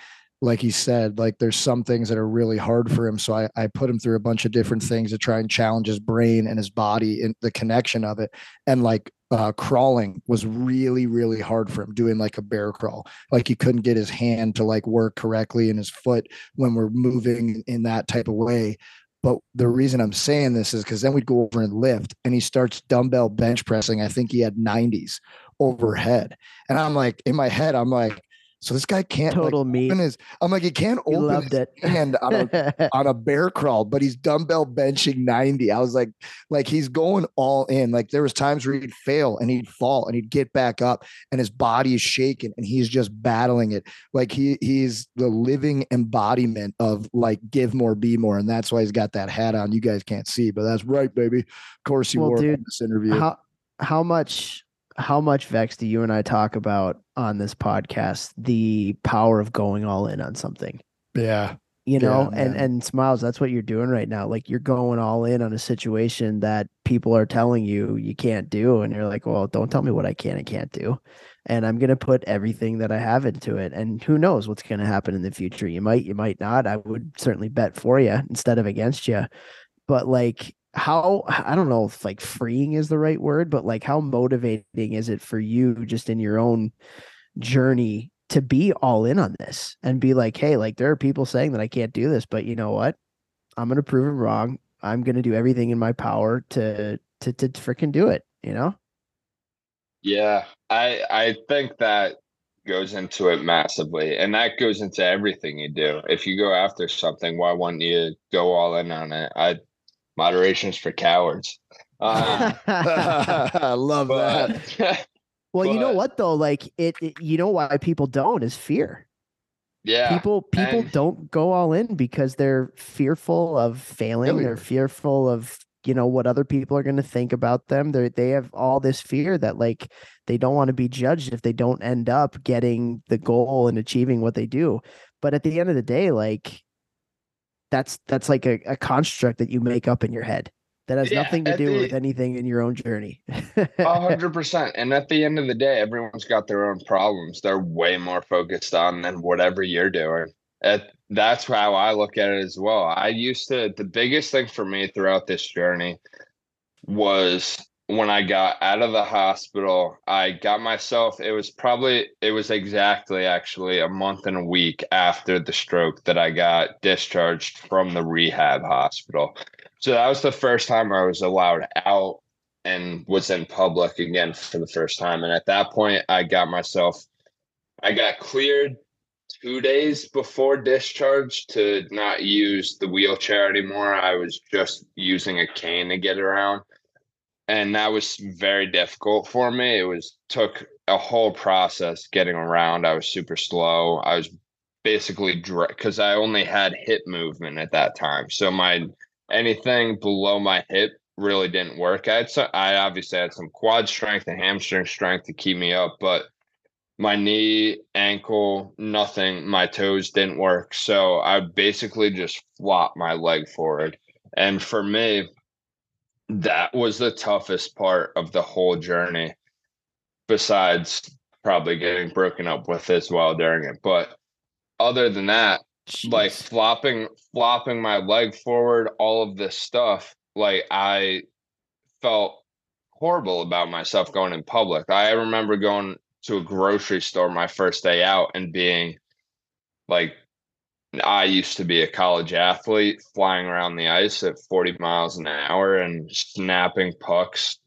like he said, like there's some things that are really hard for him. So I, I put him through a bunch of different things to try and challenge his brain and his body and the connection of it. And like uh, crawling was really, really hard for him doing like a bear crawl. Like he couldn't get his hand to like work correctly and his foot when we're moving in that type of way. But the reason I'm saying this is because then we'd go over and lift, and he starts dumbbell bench pressing. I think he had 90s overhead, and I'm like, in my head, I'm like, so this guy can't like, Total meat. his. I'm like, he can't He open loved his it. hand on a on a bear crawl, but he's dumbbell benching 90. I was like, like he's going all in. Like there was times where he'd fail and he'd fall and he'd get back up and his body is shaking and he's just battling it. Like he he's the living embodiment of like give more, be more. And that's why he's got that hat on. You guys can't see, but that's right, baby. Of course he Well, wore dude, in this interview. how how much how much vex do you and I talk about on this podcast the power of going all in on something? yeah. You Yeah, know, and and smiles, that's what you're doing right now. Like you're going all in on a situation that people are telling you you can't do and you're like, "Well, don't tell me what I can and can't do." And I'm going to put everything that I have into it. And who knows what's going to happen in the future? You might, you might not. I would certainly bet for you instead of against you. But like how I don't know if like freeing is the right word, but like how motivating is it for you just in your own journey to be all in on this and be like, hey, like there are people saying that I can't do this, but you know what? I'm gonna prove them wrong. I'm gonna do everything in my power to to to freaking do it, you know? Yeah, I I think that goes into it massively, and that goes into everything you do. If you go after something, why wouldn't you go all in on it? I moderation's for cowards. Um, I love that. but well, you know what though? Like it, it you know why people don't is fear. yeah, people people and- don't go all in because they're fearful of failing they're fearful of you know what other people are going to think about them they they have all this fear that like they don't want to be judged if they don't end up getting the goal and achieving what they do but at the end of the day like that's that's like a, a construct that you make up in your head that has Yeah, nothing to at do with anything in your own journey A hundred percent. And at the end of the day, everyone's got their own problems. They're way more focused on than whatever you're doing. It, that's how I look at it as well. I used to, the biggest thing for me throughout this journey was when I got out of the hospital, I got myself, it was probably, it was exactly actually a month and a week after the stroke that I got discharged from the rehab hospital. So that was the first time I was allowed out and was in public again for the first time. And at that point, I got myself, I got cleared two days before discharge to not use the wheelchair anymore. I was just using a cane to get around. And that was very difficult for me. It was took a whole process getting around. I was super slow. I was basically because I only had hip movement at that time. So my anything below my hip really didn't work. I had some, I obviously had some quad strength and hamstring strength to keep me up, but my knee, ankle, nothing, my toes didn't work. So I basically just flop my leg forward. And for me, that was the toughest part of the whole journey, besides probably getting broken up with as well during it. But other than that, Jeez. like flopping flopping my leg forward, all of this stuff, like I felt horrible about myself going in public. I remember going to a grocery store my first day out and being like I used to be a college athlete flying around the ice at 40 miles an hour and snapping pucks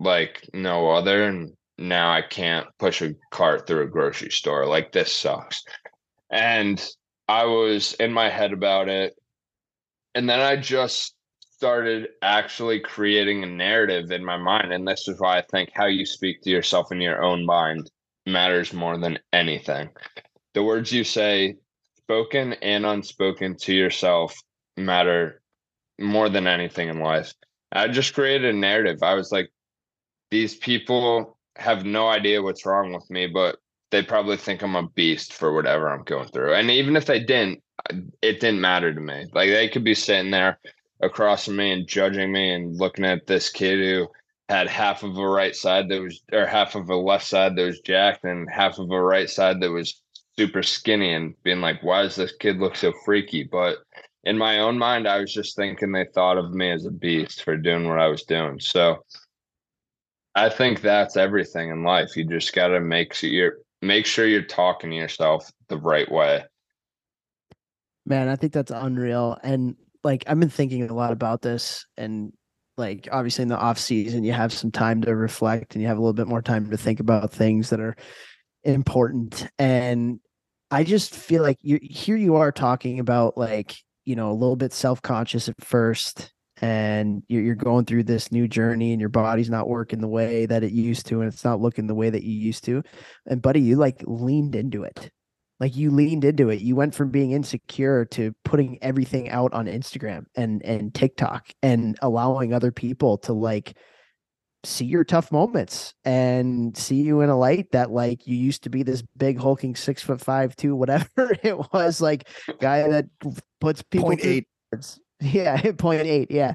like no other and now I can't push a cart through a grocery store like this sucks. And I was in my head about it and then I just started actually creating a narrative in my mind and this is why I think how you speak to yourself in your own mind matters more than anything. The words you say, spoken and unspoken to yourself, matter more than anything in life. I just created a narrative. I was like, these people have no idea what's wrong with me, but they probably think I'm a beast for whatever I'm going through. And even if they didn't, it didn't matter to me. Like they could be sitting there across from me and judging me and looking at this kid who had half of a right side that was or half of a left side that was jacked and half of a right side that was super skinny and being like why does this kid look so freaky? But in my own mind i was just thinking they thought of me as a beast for doing what i was doing. So i think that's everything in life. You just got to make sure you're make sure you're talking to yourself the right way. Man i think that's unreal. And like i've been thinking a lot about this and like obviously in the off season you have some time to reflect and you have a little bit more time to think about things that are important. And i just feel like you here you are talking about like you know a little bit self-conscious at first and you're, you're going through this new journey and your body's not working the way that it used to and it's not looking the way that you used to. And buddy you like leaned into it. Like you leaned into it. You went from being insecure to putting everything out on instagram and and tiktok and allowing other people to like see your tough moments and see you in a light that like you used to be this big hulking six foot five two whatever it was like guy that puts people point eight yeah point eight yeah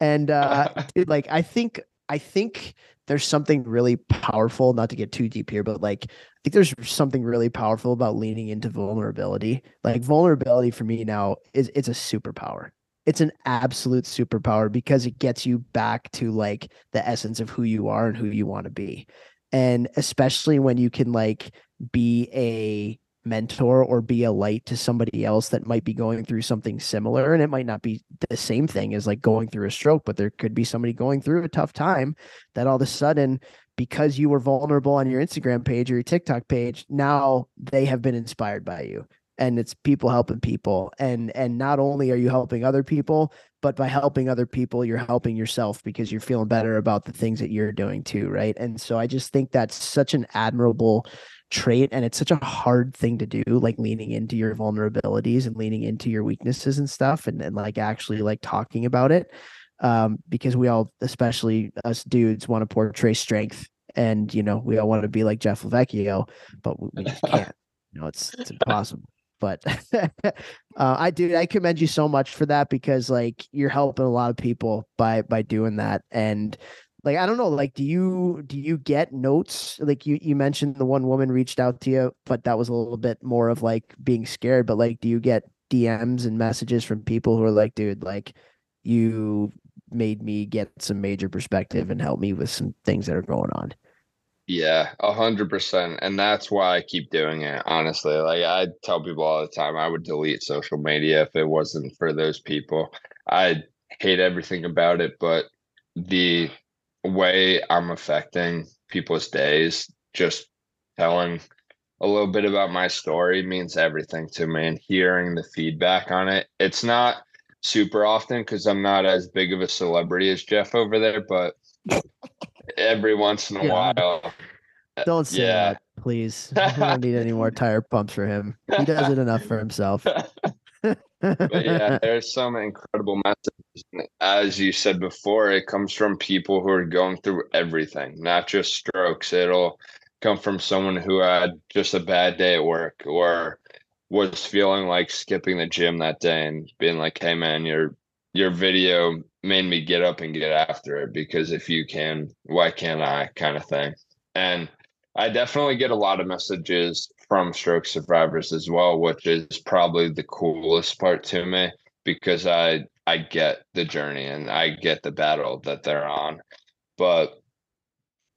and uh like i think i think there's something really powerful, not to get too deep here, but like I think there's something really powerful about leaning into vulnerability. Like vulnerability for me now is it's a superpower. It's an absolute superpower because it gets you back to like the essence of who you are and who you want to be. And especially when you can like be a mentor or be a light to somebody else that might be going through something similar and it might not be the same thing as like going through a stroke but there could be somebody going through a tough time that all of a sudden because you were vulnerable on your Instagram page or your TikTok page now they have been inspired by you and it's people helping people and and not only are you helping other people but by helping other people you're helping yourself because you're feeling better about the things that you're doing too right? And so i just think that's such an admirable trait and it's such a hard thing to do like leaning into your vulnerabilities and leaning into your weaknesses and stuff and, and like actually like talking about it um because we all especially us dudes want to portray strength and you know we all want to be like Jeff Lavecchio but we, we just can't. You know it's it's impossible but uh, I do I commend you so much for that because like you're helping a lot of people by by doing that. And like i don't know like do you do you get notes? Like you you mentioned the one woman reached out to you but that was a little bit more of like being scared. But like do you get dms and messages from people who are like dude like you made me get some major perspective and help me with some things that are going on yeah a hundred percent and that's why i keep doing it honestly like i tell people all the time i would delete social media if it wasn't for those people i hate everything about it but the way I'm affecting people's days, just telling a little bit about my story means everything to me and hearing the feedback on it. It's not super often because I'm not as big of a celebrity as Jeff over there, but every once in a yeah. while uh, Don't say yeah. that, please. We don't need any more tire pumps for him. He does it enough for himself. but yeah, there's some incredible messages. As you said before, it comes from people who are going through everything, not just strokes. It'll come from someone who had just a bad day at work or was feeling like skipping the gym that day and being like, "Hey man, your your video made me get up and get after it because if you can, why can't I?" kind of thing. And I definitely get a lot of messages from stroke survivors as well, which is probably the coolest part to me because I I get the journey and I get the battle that they're on. But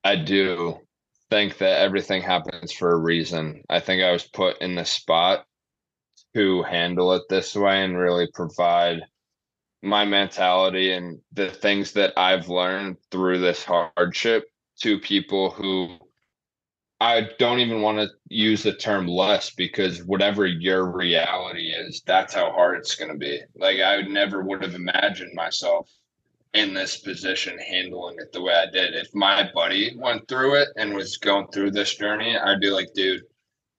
I do think that everything happens for a reason. I think I was put in the spot to handle it this way and really provide my mentality and the things that I've learned through this hardship to people who I don't even want to use the term less because whatever your reality is, that's how hard it's going to be. Like I never would have imagined myself in this position handling it the way I did. If my buddy went through it and was going through this journey, I'd be like, dude,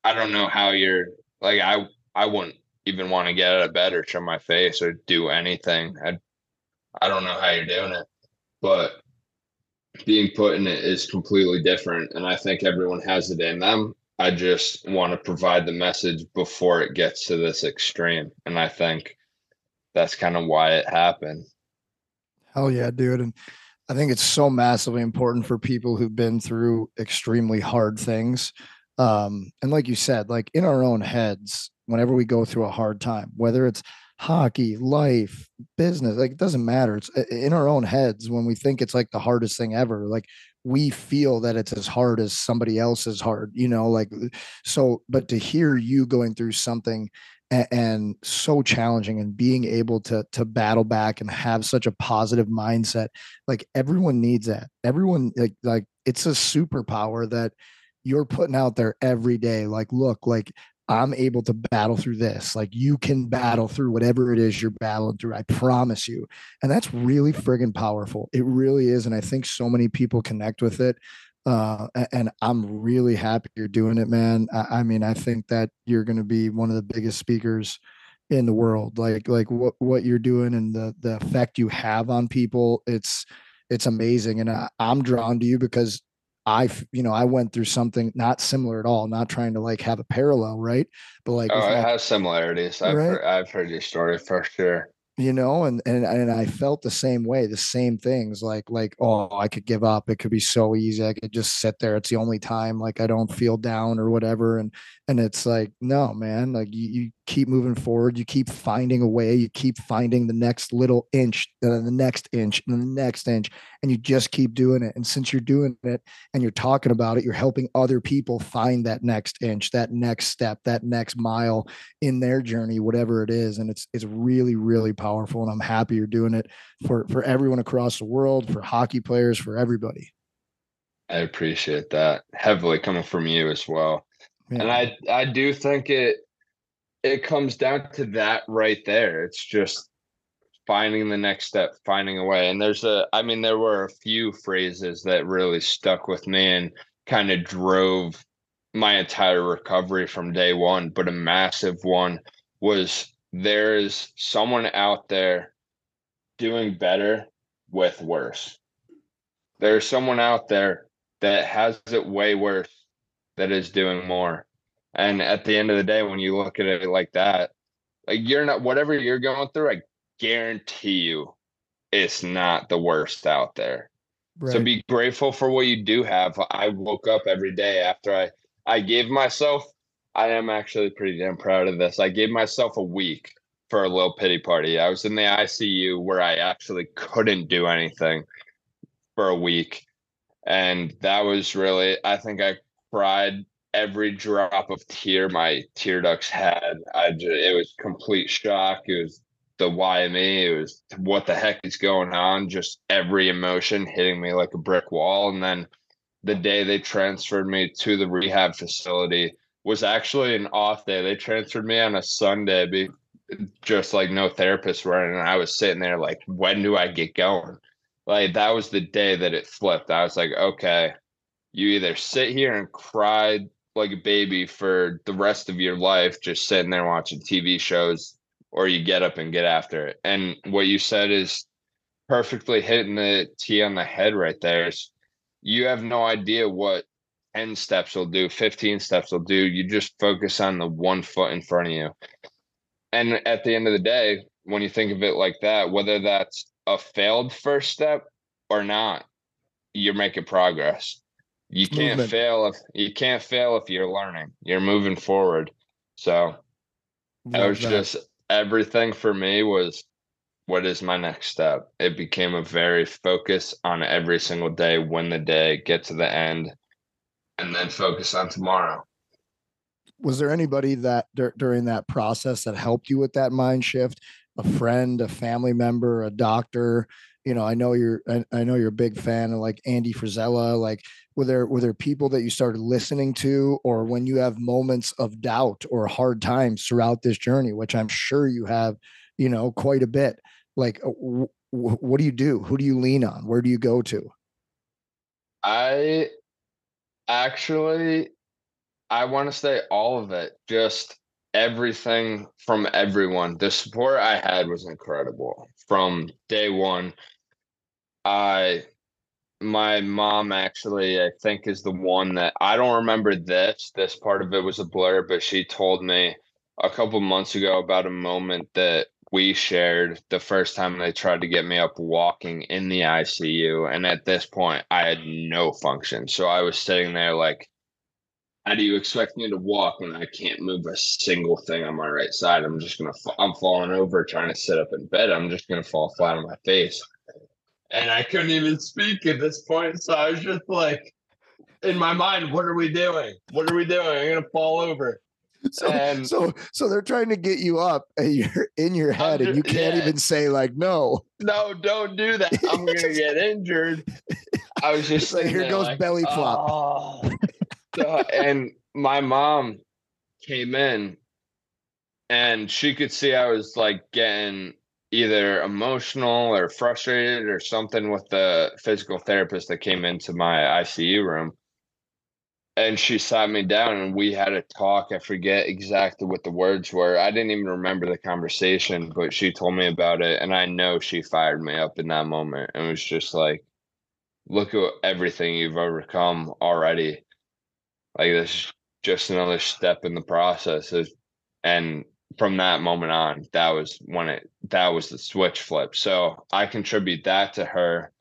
I don't know how you're like I I wouldn't even want to get out of bed or show my face or do anything. I I don't know how you're doing it. But being put in it is completely different. And I think everyone has it in them. I just want to provide the message before it gets to this extreme. And I think that's kind of why it happened. Hell yeah, dude. And I think it's so massively important for people who've been through extremely hard things. Um, and like you said, like in our own heads, whenever we go through a hard time, whether it's hockey, life, business, like it doesn't matter. It's in our own heads when we think it's like the hardest thing ever. Like we feel that it's as hard as somebody else's hard, you know, like so, but to hear you going through something and, and so challenging and being able to to battle back and have such a positive mindset, like everyone needs that. Everyone like like it's a superpower that you're putting out there every day like look like I'm able to battle through this. Like you can battle through whatever it is you're battling through. I promise you. And that's really friggin' powerful. It really is. And I think so many people connect with it. Uh, and I'm really happy you're doing it, man. I, I mean, I think that you're going to be one of the biggest speakers in the world. Like, like what, what you're doing and the, the effect you have on people. It's, it's amazing. And I, I'm drawn to you because I, you know, I went through something not similar at all, not trying to like have a parallel, right? But like, oh, it has similarities. I've, right? heard, I've heard your story for sure you know and and and i felt the same way the same things like like oh i could give up it could be so easy i could just sit there it's the only time like i don't feel down or whatever and and it's like no man like you, you keep moving forward. You keep finding a way. You keep finding the next little inch uh, the next inch and the next inch and you just keep doing it. And since you're doing it and you're talking about it you're helping other people find that next inch that next step that next mile in their journey whatever it is. And it's it's really really powerful and i'm happy you're doing it for for everyone across the world for hockey players for everybody. I appreciate that heavily coming from you as well. Yeah. and i i do think it it comes down to that right there. It's just finding the next step, finding a way. And there's a, I mean, there were a few phrases that really stuck with me and kind of drove my entire recovery from day one. But a massive one was there is someone out there doing better with worse. There's someone out there that has it way worse that is doing more. And at the end of the day, when you look at it like that, like you're not whatever you're going through, I guarantee you it's not the worst out there. Right. So be grateful for what you do have. I woke up every day after I I gave myself I am actually pretty damn proud of this. I gave myself a week for a little pity party. I was in the ICU where I actually couldn't do anything for a week. And that was really I think I cried every drop of tear my tear ducts had. I just, it was complete shock. It was the why me. It was what the heck is going on. Just every emotion hitting me like a brick wall. And then the day they transferred me to the rehab facility was actually an off day. They transferred me on a Sunday, be, just like no therapist running. And I was sitting there like, when do I get going? Like that was the day that it flipped. I was like, okay, You either sit here and cry like a baby for the rest of your life, just sitting there watching TV shows, or you get up and get after it. And what you said is perfectly hitting the T on the head right there. Is you have no idea what 10 steps will do, 15 steps will do. You just focus on the one foot in front of you. And at the end of the day, when you think of it like that, whether that's a failed first step or not, you're making progress. You can't Movement. fail if you can't fail if you're learning. You're moving forward. So it Love was that. just everything for me was what is my next step? It became a very focus on every single day, win the day, get to the end, and then focus on tomorrow. was there anybody that dur- during that process that helped you with that mind shift a friend a family member a doctor you know i know you're i, I know you're a big fan of like andy frisella like were there were there people that you started listening to or when you have moments of doubt or hard times throughout this journey which i'm sure you have you know quite a bit like uh, w- w- what do you do who do you lean on where do you go to I actually I want to say all of it. Just everything from everyone. The support I had was incredible from day one. I my mom actually I think is the one that I don't remember this. This part of it was a blur, but she told me a couple months ago about a moment that we shared the first time they tried to get me up walking in the ICU. And at this point, I had no function. So I was sitting there like, how do you expect me to walk when I can't move a single thing on my right side? I'm just gonna, fa- I'm falling over trying to sit up in bed. I'm just gonna fall flat on my face. And I couldn't even speak at this point. So I was just like, in my mind, what are we doing? What are we doing? I'm gonna fall over. so And- so so they're trying to get you up and you're in your head and you can't yeah. even say like no No, don't do that. I'm gonna get injured. I was just like, here goes like, belly ah. flop. "Oh." So, and my mom came in and she could see I was like getting either emotional or frustrated or something with the physical therapist that came into my ICU room. And she sat me down and we had a talk. I forget exactly what the words were. I didn't even remember the conversation, but she told me about it. And I know she fired me up in that moment. And it was just like, look at everything you've overcome already. Like this is just another step in the process. And from that moment on, that was when it that was the switch flip. So I contribute that to her.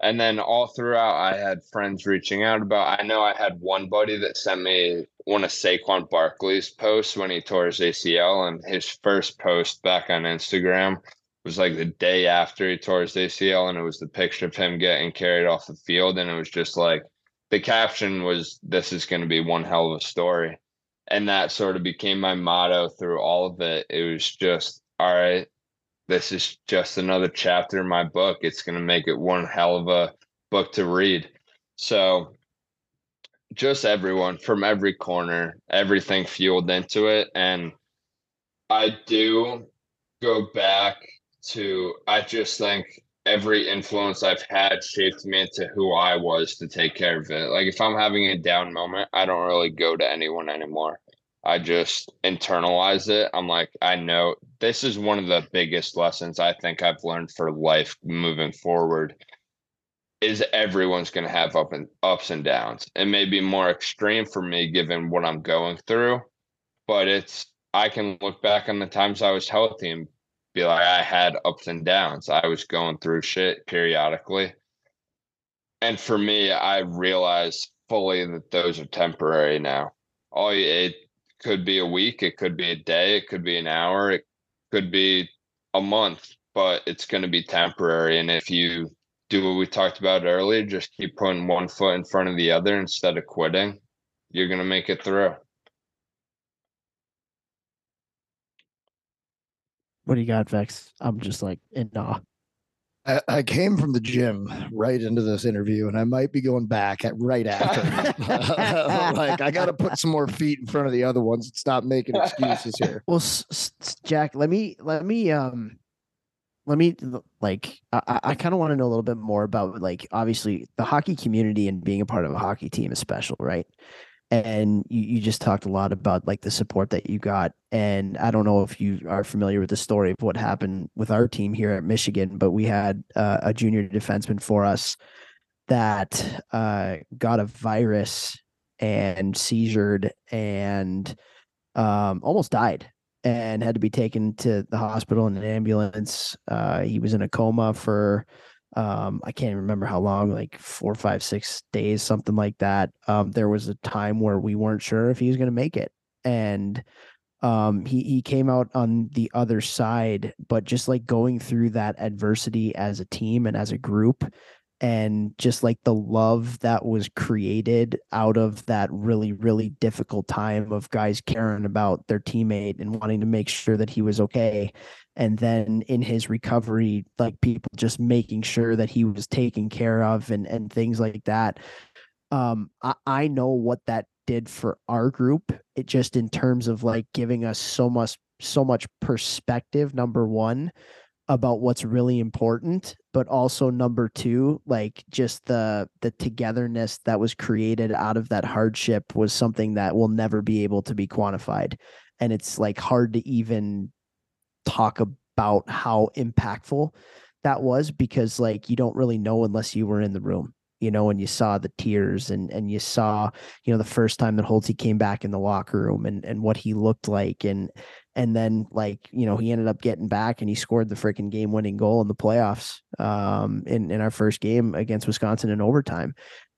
And then all throughout, I had friends reaching out about. I know I had one buddy that sent me one of Saquon Barkley's posts when he tore his ACL, and his first post back on Instagram was like the day after he tore his ACL, and it was the picture of him getting carried off the field, and it was just like the caption was, "This is going to be one hell of a story," and that sort of became my motto through all of it. It was just, all right, this is just another chapter in my book. It's going to make it one hell of a book to read. So, just everyone from every corner, everything fueled into it. And I do go back to, I just think every influence I've had shaped me into who I was to take care of it. Like, if I'm having a down moment, I don't really go to anyone anymore. I just internalize it. I'm like, I know this is one of the biggest lessons I think I've learned for life moving forward. Is everyone's going to have up and ups and downs. It may be more extreme for me given what I'm going through, but it's I can look back on the times I was healthy and be like, I had ups and downs. I was going through shit periodically. And for me, I realize fully that those are temporary now. All it could be a week, it could be a day, it could be an hour, it could be a month, but it's going to be temporary. And if you do what we talked about earlier, just keep putting one foot in front of the other instead of quitting, you're going to make it through. What do you got, Vex? I'm just like in awe. I, I came from the gym right into this interview, and I might be going back at right after. like I got to put some more feet in front of the other ones and stop making excuses here. Well, s- s- Jack, let me let me um let me like I, I kind of want to know a little bit more about like obviously the hockey community and being a part of a hockey team is special, right? And you, you just talked a lot about like the support that you got. And I don't know if you are familiar with the story of what happened with our team here at Michigan, but we had uh, a junior defenseman for us that uh, got a virus and seizured and um, almost died and had to be taken to the hospital in an ambulance. Uh, he was in a coma for um, I can't remember how long, like four, five, six days, something like that. Um, there was a time where we weren't sure if he was going to make it, and um, he he came out on the other side. But just like going through that adversity as a team and as a group, and just like the love that was created out of that really really difficult time of guys caring about their teammate and wanting to make sure that he was okay. And then in his recovery like people just making sure that he was taken care of and and things like that. Um i, I know what that did for our group. It just in terms of like giving us so much so much perspective number one about what's really important but also number two like just the the togetherness that was created out of that hardship was something that will never be able to be quantified. And it's like hard to even talk about how impactful that was because like you don't really know unless you were in the room you know, and you saw the tears and and you saw, you know, the first time that Holtzy came back in the locker room and and what he looked like and and then like you know he ended up getting back and he scored the freaking game winning goal in the playoffs um in in our first game against Wisconsin in overtime.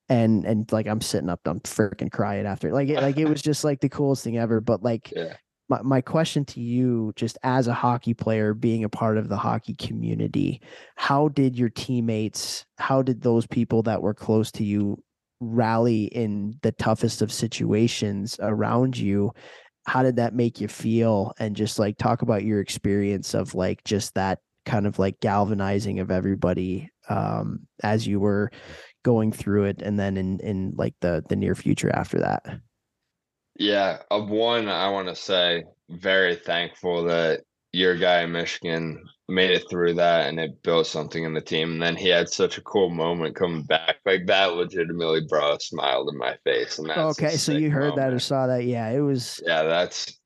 And and like I'm sitting up I'm freaking crying after like it, like it was just like the coolest thing ever. But like Yeah. my, my question to you just as a hockey player being a part of the hockey community how did your teammates how did those people that were close to you rally in the toughest of situations around you how did that make you feel? And just like talk about your experience of like just that kind of like galvanizing of everybody um as you were going through it and then in in like the the near future after that. Yeah, of one, I want to say very thankful that your guy in Michigan made it through that and it built something in the team. And then he had such a cool moment coming back. Like that legitimately brought a smile to my face. And that's okay so you heard that or saw that yeah it was Yeah, that's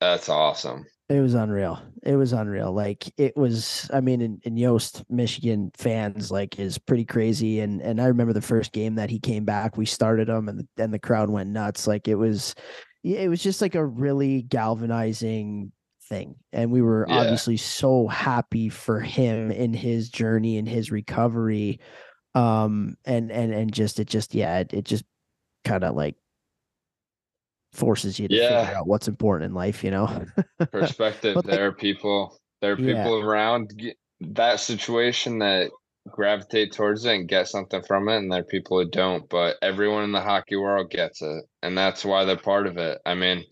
that's awesome. It was unreal. It was unreal. Like it was. I mean, in, in Yost, Michigan fans like is pretty crazy. And and I remember the first game that he came back. We started him, and the, and the crowd went nuts. Like it was, it was just like a really galvanizing thing. And we were Yeah. obviously so happy for him in his journey and his recovery. Um, and and and just it just yeah, it, it just kind of like forces you to figure Yeah. out what's important in life. You know. Perspective. Like- there are people, there are Yeah. people around that situation that gravitate towards it and get something from it. And there are people who don't, but everyone in the hockey world gets it. And that's why they're part of it. I mean,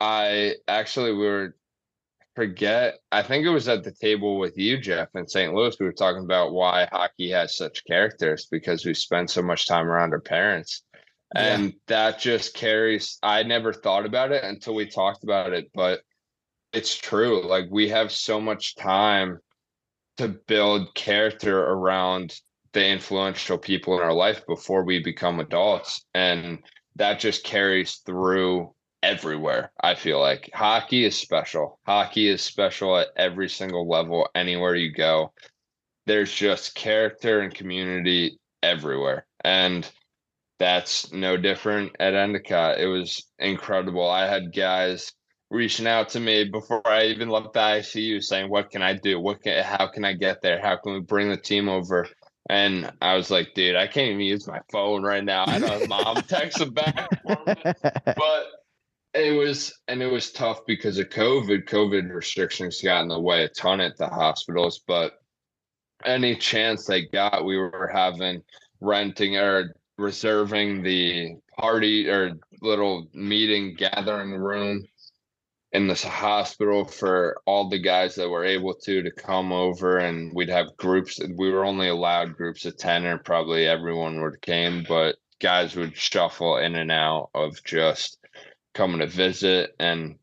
I actually, we were, forget, I think it was at the table with you, Jeff, in St. Louis. We were talking about why hockey has such characters because we spend so much time around our parents. Yeah. And that just carries, I never thought about it until we talked about it, but it's true. Like we have so much time to build character around the influential people in our life before we become adults. And that just carries through everywhere. I feel like hockey is special. Hockey is special at every single level, anywhere you go. There's just character and community everywhere. And that's no different at Endicott. It was incredible. I had guys reaching out to me before I even left the ICU saying, What can I do? What can how can I get there? How can we bring the team over? And I was like, dude, I can't even use my phone right now. I know mom texted back for me but it was and it was tough because of covid. Covid restrictions got in the way a ton at the hospitals but any chance they got we were having renting or reserving the party or little meeting gathering room in this hospital for all the guys that were able to to come over and we'd have groups we were only allowed groups of 10 or probably everyone would came but guys would shuffle in and out of just coming to visit and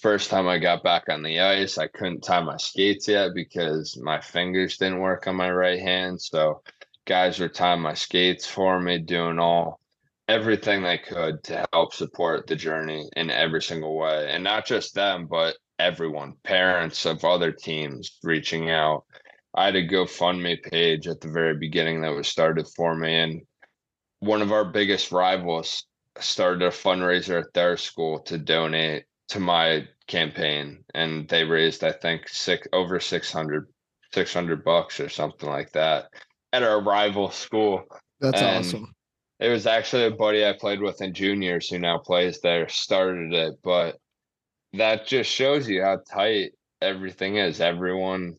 first time I got back on the ice, I couldn't tie my skates yet because my fingers didn't work on my right hand. So guys were tying my skates for me, doing all everything they could to help support the journey in every single way. And not just them, but everyone, parents of other teams reaching out. I had a GoFundMe page at the very beginning that was started for me. And one of our biggest rivals started a fundraiser at their school to donate to my campaign. And they raised, I think, six over 600, 600 bucks or something like that at our rival school. That's And awesome. It was actually a buddy I played with in juniors who now plays there, started it. But that just shows you how tight everything is. Everyone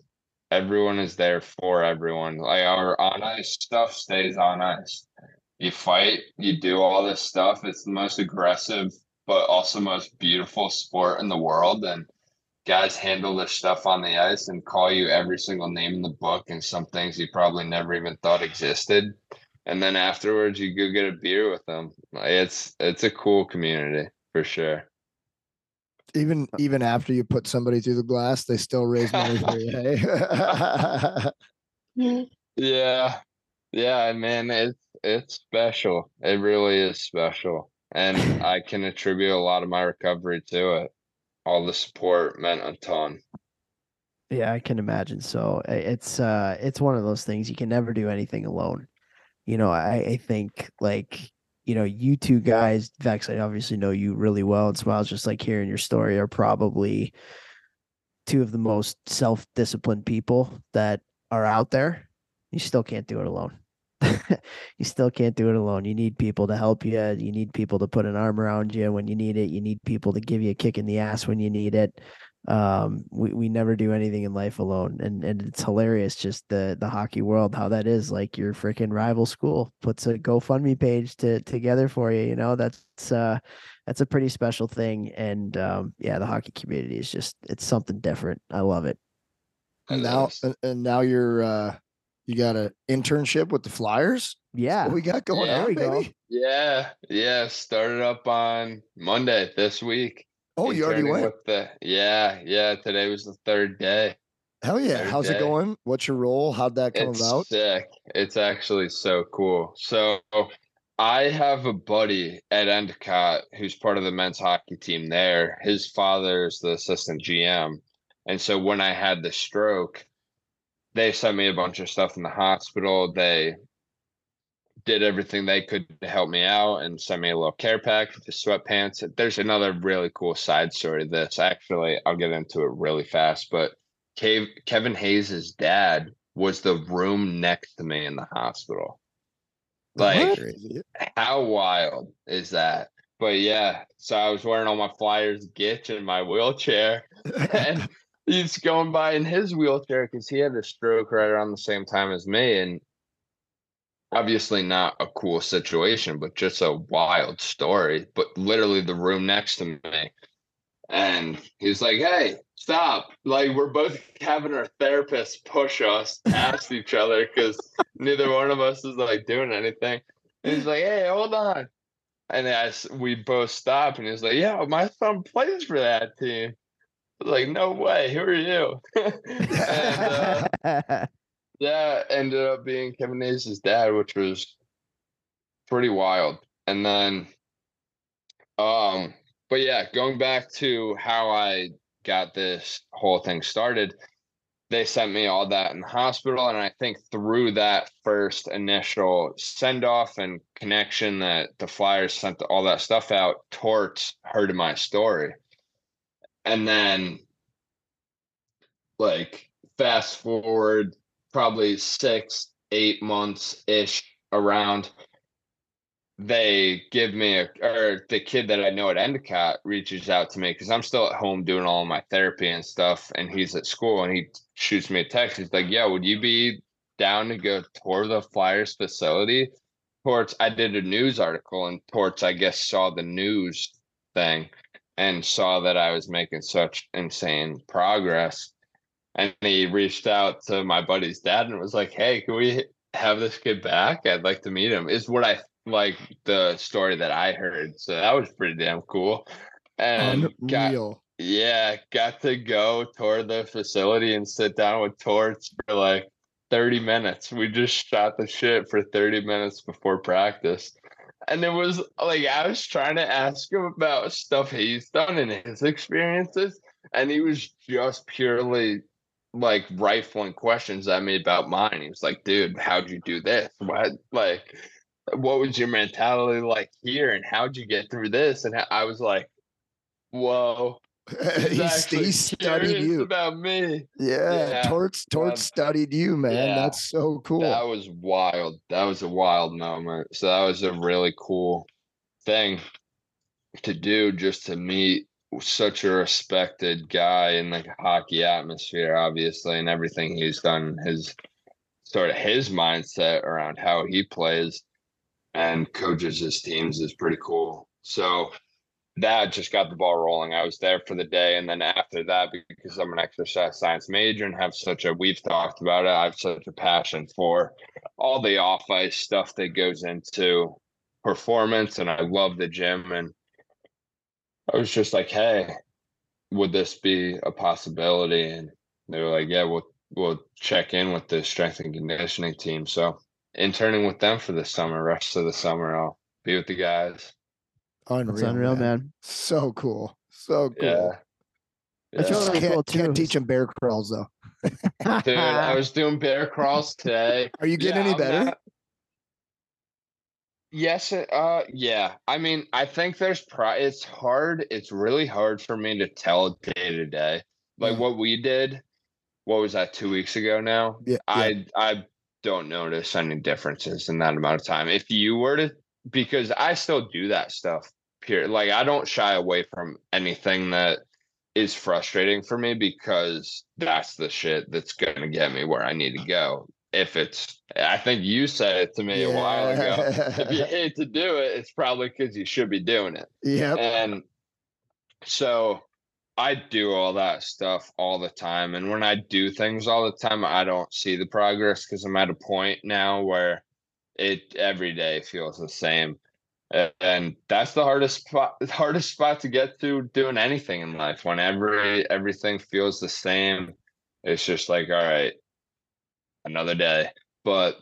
everyone is there for everyone. Like our on ice stuff stays on ice. You fight, you do all this stuff. It's the most aggressive, but also most beautiful sport in the world. And guys handle this stuff on the ice and call you every single name in the book and some things you probably never even thought existed. And then afterwards you go get a beer with them. It's it's a cool community for sure. Even even after you put somebody through the glass, they still raise money for you. Hey? Yeah. Yeah, man, it's it's special. It really is special. And I can attribute a lot of my recovery to it. All the support meant a ton. Yeah, I can imagine. So it's uh it's one of those things you can never do anything alone. You know, I, I think like, you know, you two guys, Vex, I obviously know you really well and Smiles just like hearing your story are probably two of the most self-disciplined people that are out there. You still can't do it alone. you still can't do it alone. You need people to help you. You need people to put an arm around you when you need it. You need people to give you a kick in the ass when you need it um we, we never do anything in life alone and and it's hilarious just the the hockey world how that is like your freaking rival school puts a gofundme page to together for you you know that's uh that's a pretty special thing and um yeah the hockey community is just it's something different i love it And now and, and now you're uh you got an internship with the Flyers. yeah What we got going Yeah. on, There we go. baby? Yeah, yeah. Started up on Monday this week. Oh, you already went. With the, yeah, yeah. Today was the third day. Hell yeah! Third How's it going? What's your role? How'd that come it's about? sick. It's actually so cool. So I have a buddy at Endicott who's part of the men's hockey team there. His father's the assistant GM. And so when I had the stroke, they sent me a bunch of stuff in the hospital. They did everything they could to help me out and sent me a little care pack with the sweatpants. There's another really cool side story to this. Actually, I'll get into it really fast, but Kev- Kevin Hayes' dad was the room next to me in the hospital. Like, Crazy. how wild is that? But yeah, so I was wearing all my Flyers gitch in my wheelchair, and he's going by in his wheelchair because he had a stroke right around the same time as me, and obviously not a cool situation, but just a wild story. But literally the room next to me, and he's like, "Hey, stop!" Like we're both having our therapist push us past each other because neither one of us is like doing anything. And he's like, "Hey, hold on." And we both stop, and he's like, "Yeah, my son plays for that team." Like, "No way! Who are you?" and, uh, yeah, ended up being Kevin Hayes' dad, which was pretty wild. And then, um, but yeah, going back to how I got this whole thing started, they sent me all that in the hospital, and I think through that first initial send off and connection that the Flyers sent all that stuff out, Torts heard of my story, and then like fast forward probably six, eight months ish around. They give me a, or the kid that I know at Endicott reaches out to me because I'm still at home doing all my therapy and stuff, and he's at school and he shoots me a text. He's like, "Yeah, would you be down to go tour the Flyers facility?" Torts, I did a news article, and Torts, I guess, saw the news thing and saw that I was making such insane progress and he reached out to my buddy's dad and was like, "Hey, can we have this kid back? I'd like to meet him." Is what I like the story that I heard. So that was pretty damn cool. And got Yeah, got to go tour the facility and sit down with Torts for like 30 minutes. We just shot the shit for 30 minutes before practice. And it was like I was trying to ask him about stuff he's done in his experiences, and he was just purely like rifling questions at me about mine. He was like, dude, how'd you do this? What like what was your mentality like here and how'd you get through this? And I was like, whoa. he's, he studied you about me. Yeah, yeah. Torts Torts um, studied you, man. Yeah. That's so cool. That was wild. That was a wild moment. So that was a really cool thing to do just to meet such a respected guy in the hockey atmosphere, obviously, and everything he's done, his sort of his mindset around how he plays and coaches his teams is pretty cool. So that just got the ball rolling. I was there for the day. And then after that, because I'm an exercise science major and have such a, we've talked about it, I have such a passion for all the off ice stuff that goes into performance. And I love the gym. And I was just like, hey, would this be a possibility? And they were like, yeah, we'll, we'll check in with the strength and conditioning team. So interning with them for the summer, rest of the summer, I'll be with the guys. Unreal, That's unreal, man. man. So cool. So cool. Yeah. That's Yeah. really Can't, cool can't teach him bear crawls though. Dude, I was doing bear crawls today. Are you getting Yeah, any better? not- Yes, uh yeah. I mean, I think there's pri it's hard. It's really hard for me to tell day to day. Like what we did, what was that 2 weeks ago now? Yeah, yeah. I I don't notice any differences in that amount of time. If you were to because I still do that stuff. Period. Like I don't shy away from anything that is frustrating for me because that's the shit that's gonna get me where I need to go. If it's I think you said it to me a while ago. If you hate to do it, it's probably because you should be doing it. Yeah. And so I do all that stuff all the time. And when I do things all the time, I don't see the progress because I'm at a point now where it every day feels the same. And that's the hardest spot hardest spot to get to doing anything in life. When every everything feels the same, it's just like, all right, another day. But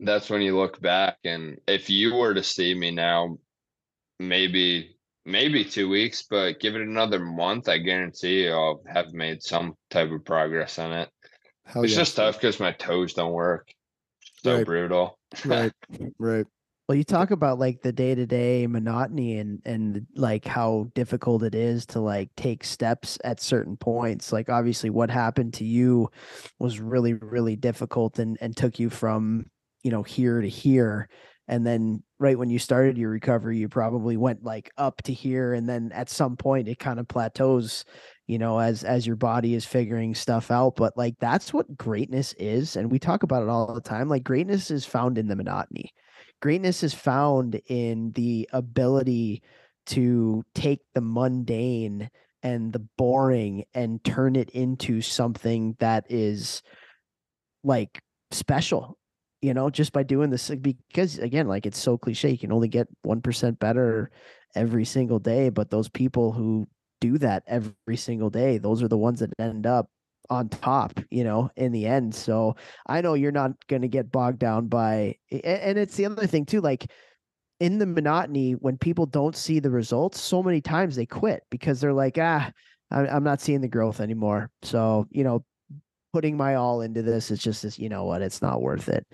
that's when you look back and if you were to see me now, maybe maybe two weeks, but give it another month, I guarantee you I'll have made some type of progress on it. Hell it's yeah. just tough because my toes don't work. So Right. brutal. Right. Right. Well, you talk about like the day to day monotony and and like how difficult it is to like take steps at certain points. Like obviously, what happened to you was really really difficult and and took you from you know here to here. And then right when you started your recovery, you probably went like up to here, and then at some point it kind of plateaus. You know, as as your body is figuring stuff out, but like that's what greatness is, and we talk about it all the time. Like greatness is found in the monotony greatness is found in the ability to take the mundane and the boring and turn it into something that is like special you know just by doing this because again like it's so cliche you can only get 1% better every single day but those people who do that every single day those are the ones that end up on top you know in the end so I know you're not going to get bogged down by, and it's the other thing too. Like in the monotony, when people don't see the results, so many times they quit because they're like, ah, I'm not seeing the growth anymore. So you know, putting my all into this it's just this. You know what? It's not worth it.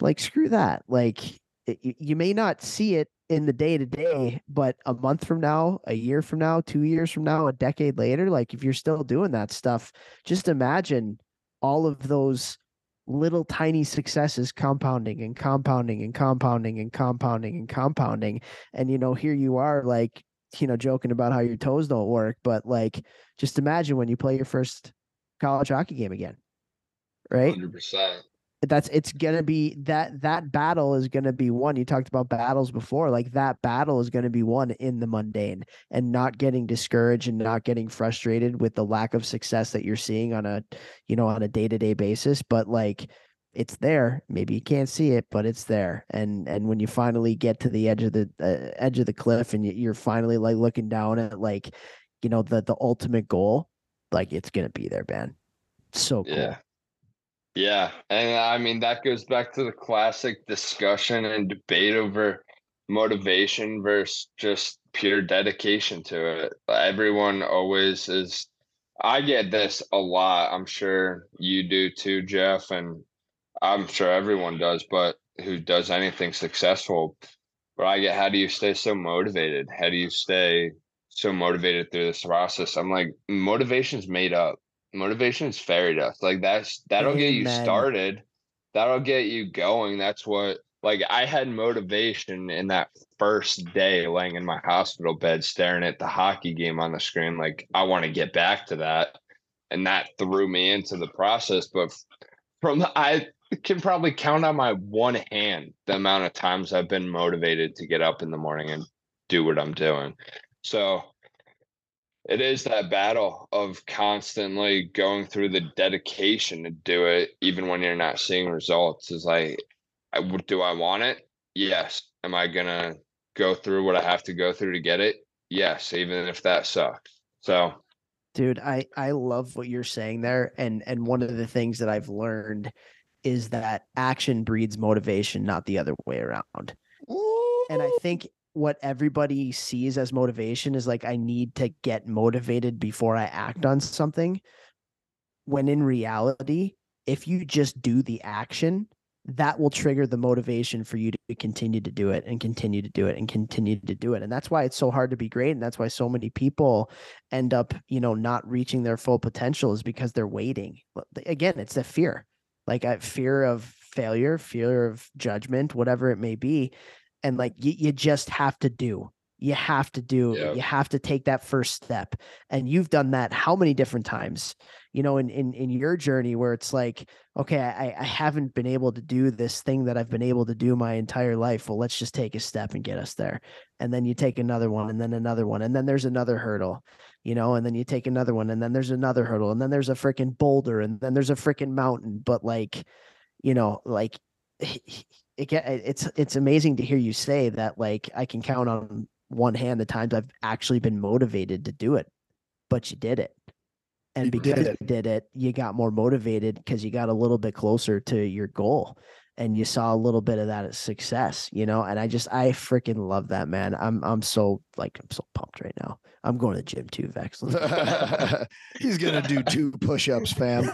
Like screw that. Like you may not see it in the day to day, but a month from now, a year from now, two years from now, a decade later, like if you're still doing that stuff, just imagine all of those little tiny successes compounding and compounding and compounding and compounding and compounding and you know here you are like you know joking about how your toes don't work but like just imagine when you play your first college hockey game again right 100%. That's it's gonna be that that battle is gonna be won you talked about battles before like that battle is gonna be won in the mundane and not getting discouraged and not getting frustrated with the lack of success that you're seeing on a you know on a day-to-day basis but like it's there maybe you can't see it but it's there and and when you finally get to the edge of the uh, edge of the cliff and you- you're finally like looking down at like you know, the the ultimate goal, like it's gonna be there, Ben. So cool. Yeah. Yeah. And I mean, that goes back to the classic discussion and debate over motivation versus just pure dedication to it. Everyone always is. I get this a lot. I'm sure you do too, Jeff. And I'm sure everyone does, but who does anything successful. But I get, how do you stay so motivated? How do you stay so motivated through this process? I'm like, motivation's made up. Motivation is fairy dust. Like that's that'll get you started. That'll get you going. That's what like I had motivation in that first day laying in my hospital bed staring at the hockey game on the screen. Like I want to get back to that. And that threw me into the process. But from the, I can probably count on my one hand the amount of times I've been motivated to get up in the morning and do what I'm doing. So it is that battle of constantly going through the dedication to do it, even when you're not seeing results. Is like, I, do I want it? Yes. Am I gonna go through what I have to go through to get it? Yes, even if that sucks. So dude i i love what you're saying there and and one of the things that i've learned is that action breeds motivation not the other way around and i think what everybody sees as motivation is like i need to get motivated before i act on something. When in reality if you just do the action that will trigger the motivation for you to continue to do it and continue to do it and continue to do it. And that's why it's so hard to be great and that's why so many people end up you know not reaching their full potential is because they're waiting. Again it's the fear. Like a fear of failure fear of judgment whatever it may be and like you, you just have to do. You have to do Yep. you have to take that first step and you've done that how many different times? You know in in, in your journey where it's like okay I, I haven't been able to do this thing that i've been able to do my entire life. Well let's just take a step and get us there. And then you take another one and then another one and then there's another hurdle you know and then you take another one and then there's another hurdle and then there's a freaking boulder and then there's a freaking mountain. But like you know like it it's it's amazing to hear you say that like i can count on one hand the times i've actually been motivated to do it but you did it. And You because did it. you did it you got more motivated because you got a little bit closer to your goal and you saw a little bit of that as success you know? And i just i freaking love that man. I'm i'm so like i'm so pumped right now. I'm going to the gym too vex. He's gonna do two push-ups, fam.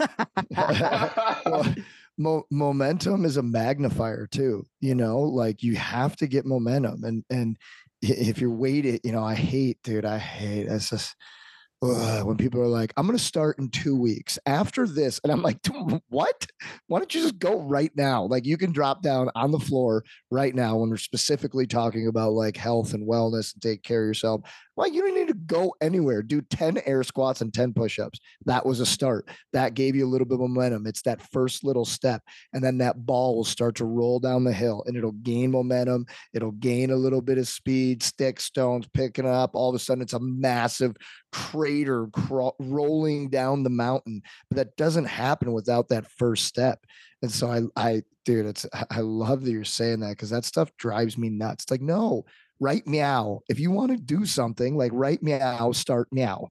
Mo- momentum is a magnifier too. You know, like you have to get momentum, and and if you're weighted, you know, I hate, dude. I hate. It's just ugh, when people are like, "I'm gonna start in two weeks after this," and I'm like, "What? Why don't you just go right now? Like you can drop down on the floor right now when we're specifically talking about like health and wellness and take care of yourself. Like you don't need to go anywhere. Do 10 air squats and 10 push-ups. That was a start. That gave you a little bit of momentum. It's that first little step. And then that ball will start to roll down the hill and it'll gain momentum. It'll gain a little bit of speed, stick stones, picking up. All of a sudden, it's a massive crater rolling down the mountain. But that doesn't happen without that first step. And so I, I, dude, it's I- love that you're saying that because that stuff drives me nuts. Like, no, write meow. If you want to do something, like write meow, start meow.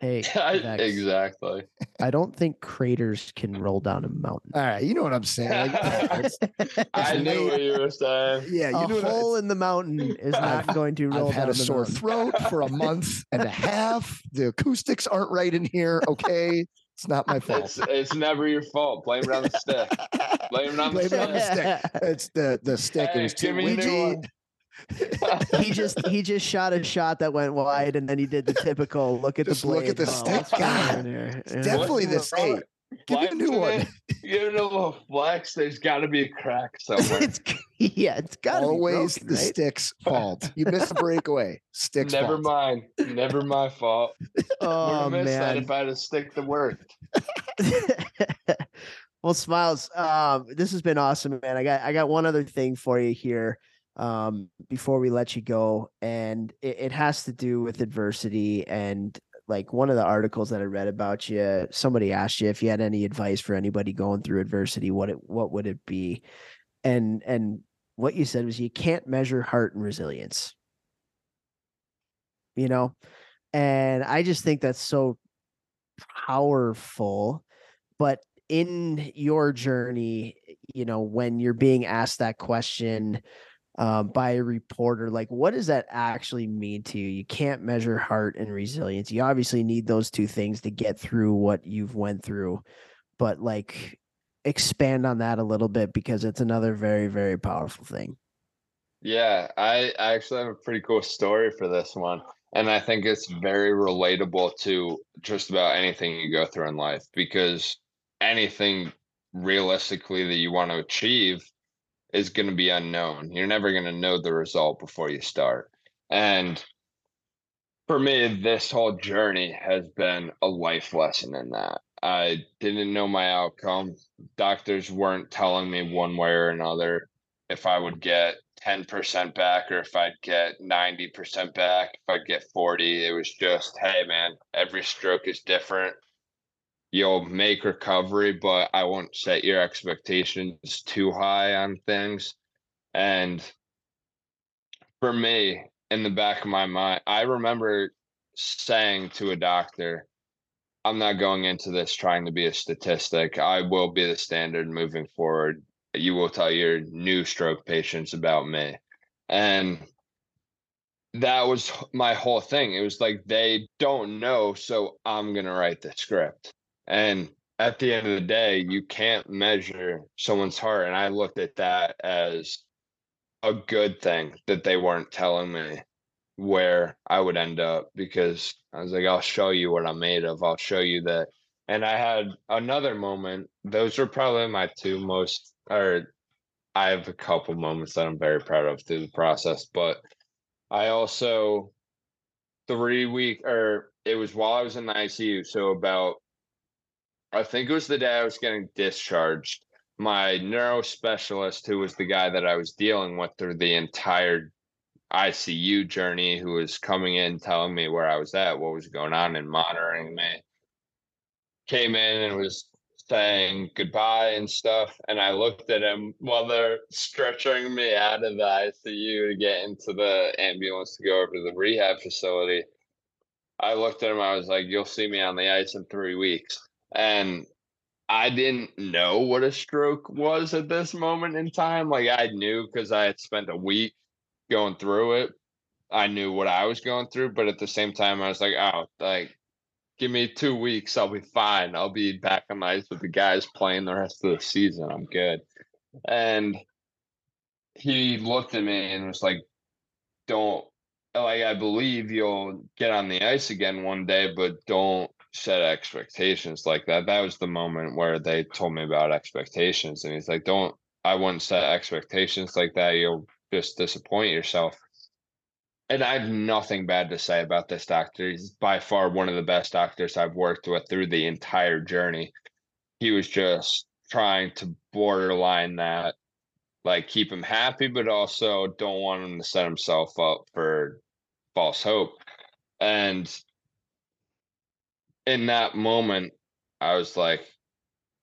hey Vex, exactly. i don't think craters can roll down a mountain All right, you know what I'm saying. Like, it's- I knew what you were saying. yeah, you a know hole in the mountain is not going to roll I've had down a the sore mountain. throat for a month and a half. The acoustics aren't right in here. Okay. It's not my fault. It's it's never your fault. Blame it on the stick. Blame it on the Blame it on the stick. stick. It's the the stick. Hey, it was too give me a new windy. One. he just he just shot a shot that went wide, and then he did the typical look at Just the look at the Oh, stick. what's God, on here? Yeah. definitely the wrong? same. Give me a new one. it, Give it a little flex. There's got to be a crack somewhere. it's yeah, it's got to be Always broken, the right? stick's fault. You missed a breakaway. Stick's Never fault. mind. Never my fault. Oh have missed that man. if I had a stick the work. well, smiles. Um, this has been awesome, man. I got I got one other thing for you here. Um, before we let you go, and it, it has to do with adversity and like one of the articles that I read about you. Somebody asked you if you had any advice for anybody going through adversity. What it what would it be? And and what you said was you can't measure heart and resilience. You know, And I just think that's so powerful. But in your journey, you know, when you're being asked that question um, by a reporter, like what does that actually mean to you? You can't measure heart and resilience. You obviously need those two things to get through what you've went through, but like expand on that a little bit because it's another very, very powerful thing. Yeah, I, I actually have a pretty cool story for this one. And I think it's very relatable to just about anything you go through in life because anything realistically that you want to achieve is going to be unknown. You're never going to know the result before you start. And for me, this whole journey has been a life lesson in that. I didn't know my outcome. Doctors weren't telling me one way or another if I would get 10% back or if I'd get 90% back, if I'd get 40. It was just, hey, man, every stroke is different. You'll make recovery, but I won't set your expectations too high on things. And for me, in the back of my mind, I remember saying to a doctor, I'm not going into this trying to be a statistic. I will be the standard moving forward you will tell your new stroke patients about me. And that was my whole thing. It was like they don't know, so I'm going to write the script. And at the end of the day, you can't measure someone's heart. And I looked at that as a good thing that they weren't telling me where I would end up because I was like, I'll show you what I'm made of. I'll show you that. And I had another moment. Those were probably my two most or I have a couple moments that I'm very proud of through the process, but I also three week or it was while I was in the ICU. So about I think it was the day I was getting discharged. My neuro specialist, who was the guy that I was dealing with through the entire ICU journey, who was coming in telling me where I was at, what was going on, and monitoring me, came in and was saying goodbye and stuff. And I looked at him while they're stretching me out of the ICU to get into the ambulance to go over to the rehab facility. I looked at him, I was like, You'll see me on the ice in three weeks. And I didn't know what a stroke was at this moment in time. Like I knew because I had spent a week going through it. I knew what I was going through, but at the same time, I was like, oh, like give me two weeks, I'll be fine. I'll be back on ice with the guys playing the rest of the season. I'm good. And he looked at me and was like, Don't like I believe you'll get on the ice again one day, but don't set expectations like that. That was the moment where they told me about expectations. And he's like, Don't I wouldn't set expectations like that. You'll just disappoint yourself and I have nothing bad to say about this doctor. He's by far one of the best doctors I've worked with through the entire journey. He was just trying to borderline that, like keep him happy, but also don't want him to set himself up for false hope. And in that moment, I was like,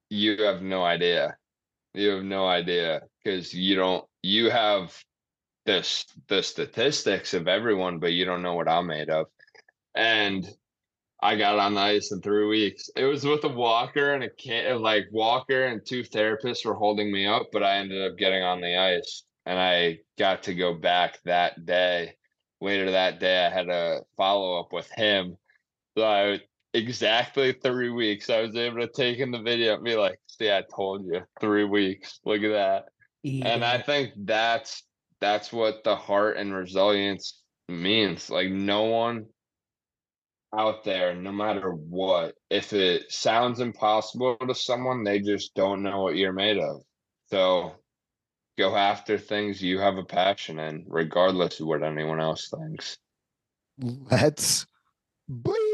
you have no idea. You have no idea because you don't, you have this, the statistics of everyone, but you don't know what I'm made of. And I got on the ice in three weeks. It was with a walker and a can like walker and two therapists were holding me up, but I ended up getting on the ice and I got to go back that day. Later that day, I had a follow up with him. So I exactly three weeks. I was able to take in the video and be like, see, I told you three weeks. Look at that. Yeah. And I think that's that's what the heart and resilience means. Like no one out there, no matter what, if it sounds impossible to someone, they just don't know what you're made of. So go after things you have a passion in, regardless of what anyone else thinks. Let's bleep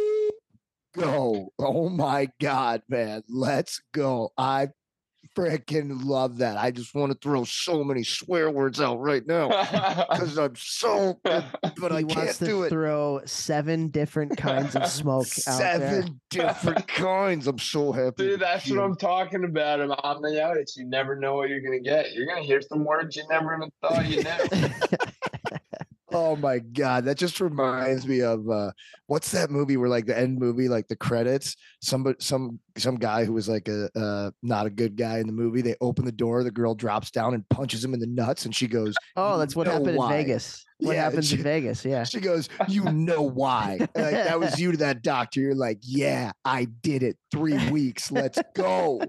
go. Oh my God, man. Let's go. I freaking love that. I just want to throw so many swear words out right now because I'm so, but he I can't do it. Throw seven different kinds of smoke. seven different kinds. I'm so happy. Dude, that's what I'm talking about. I'm on the ice. You never know what you're gonna get. You're gonna hear some words you never even thought you knew. Oh my god, that just reminds me of uh what's that movie where like the end movie, like the credits, somebody some some guy who was like a uh not a good guy in the movie, they open the door, the girl drops down and punches him in the nuts, and she goes, Oh, that's what happened why. in Vegas. What Yeah, happens she- in Vegas? Yeah. She goes, You know why. Like that was you to that doctor. You're like, Yeah, I did it. Three weeks. Let's go.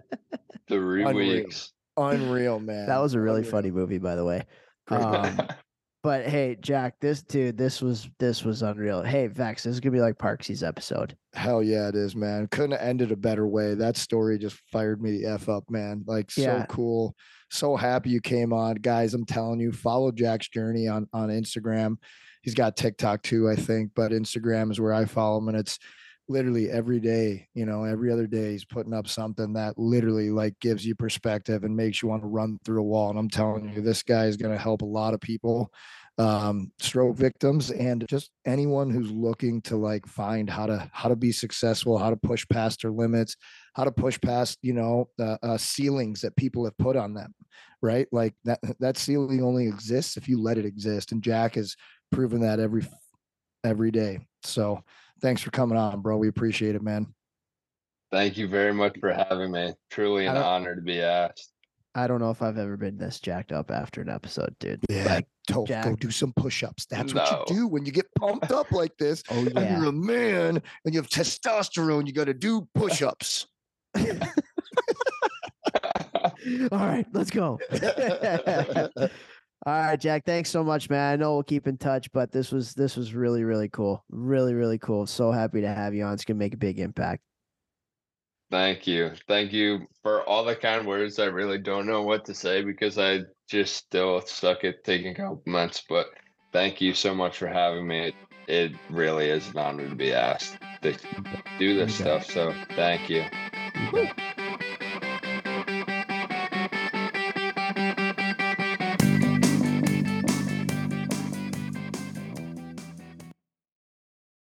Three Unreal. weeks. Unreal, man. That was a really Unreal. funny movie, by the way. Um, But hey, Jack, this dude, this was this was unreal. Hey, Vex, this is gonna be like Parksy's episode. Hell yeah, it is, man. Couldn't have ended a better way. That story just fired me the F up, man. Like Yeah. so cool. So happy you came on. Guys, I'm telling you, follow Jack's journey on on Instagram. He's got TikTok too, I think, but Instagram is where I follow him. And it's literally every day, you know, every other day he's putting up something that literally like gives you perspective and makes you want to run through a wall. And I'm telling you, this guy is going to help a lot of people um stroke victims and just anyone who's looking to like find how to how to be successful how to push past their limits how to push past you know the uh, ceilings that people have put on them right like that that ceiling only exists if you let it exist and jack has proven that every every day so thanks for coming on bro we appreciate it man Thank you very much for having me. Truly an honor to be asked. I don't know if I've ever been this jacked up after an episode, dude. yeah go, Jack. go do some push-ups that's what you do when you get pumped up like this Oh and yeah. you're a man and you have testosterone you got to do push-ups All right, let's go. All right, Jack. Thanks so much, man. I know we'll keep in touch, but this was this was really really cool. Really really cool. So happy to have you on. It's gonna make a big impact. Thank you. Thank you for all the kind words. I really don't know what to say because I just still suck at taking compliments, but thank you so much for having me. It, it really is an honor to be asked to do this You got stuff. So thank you. You bet.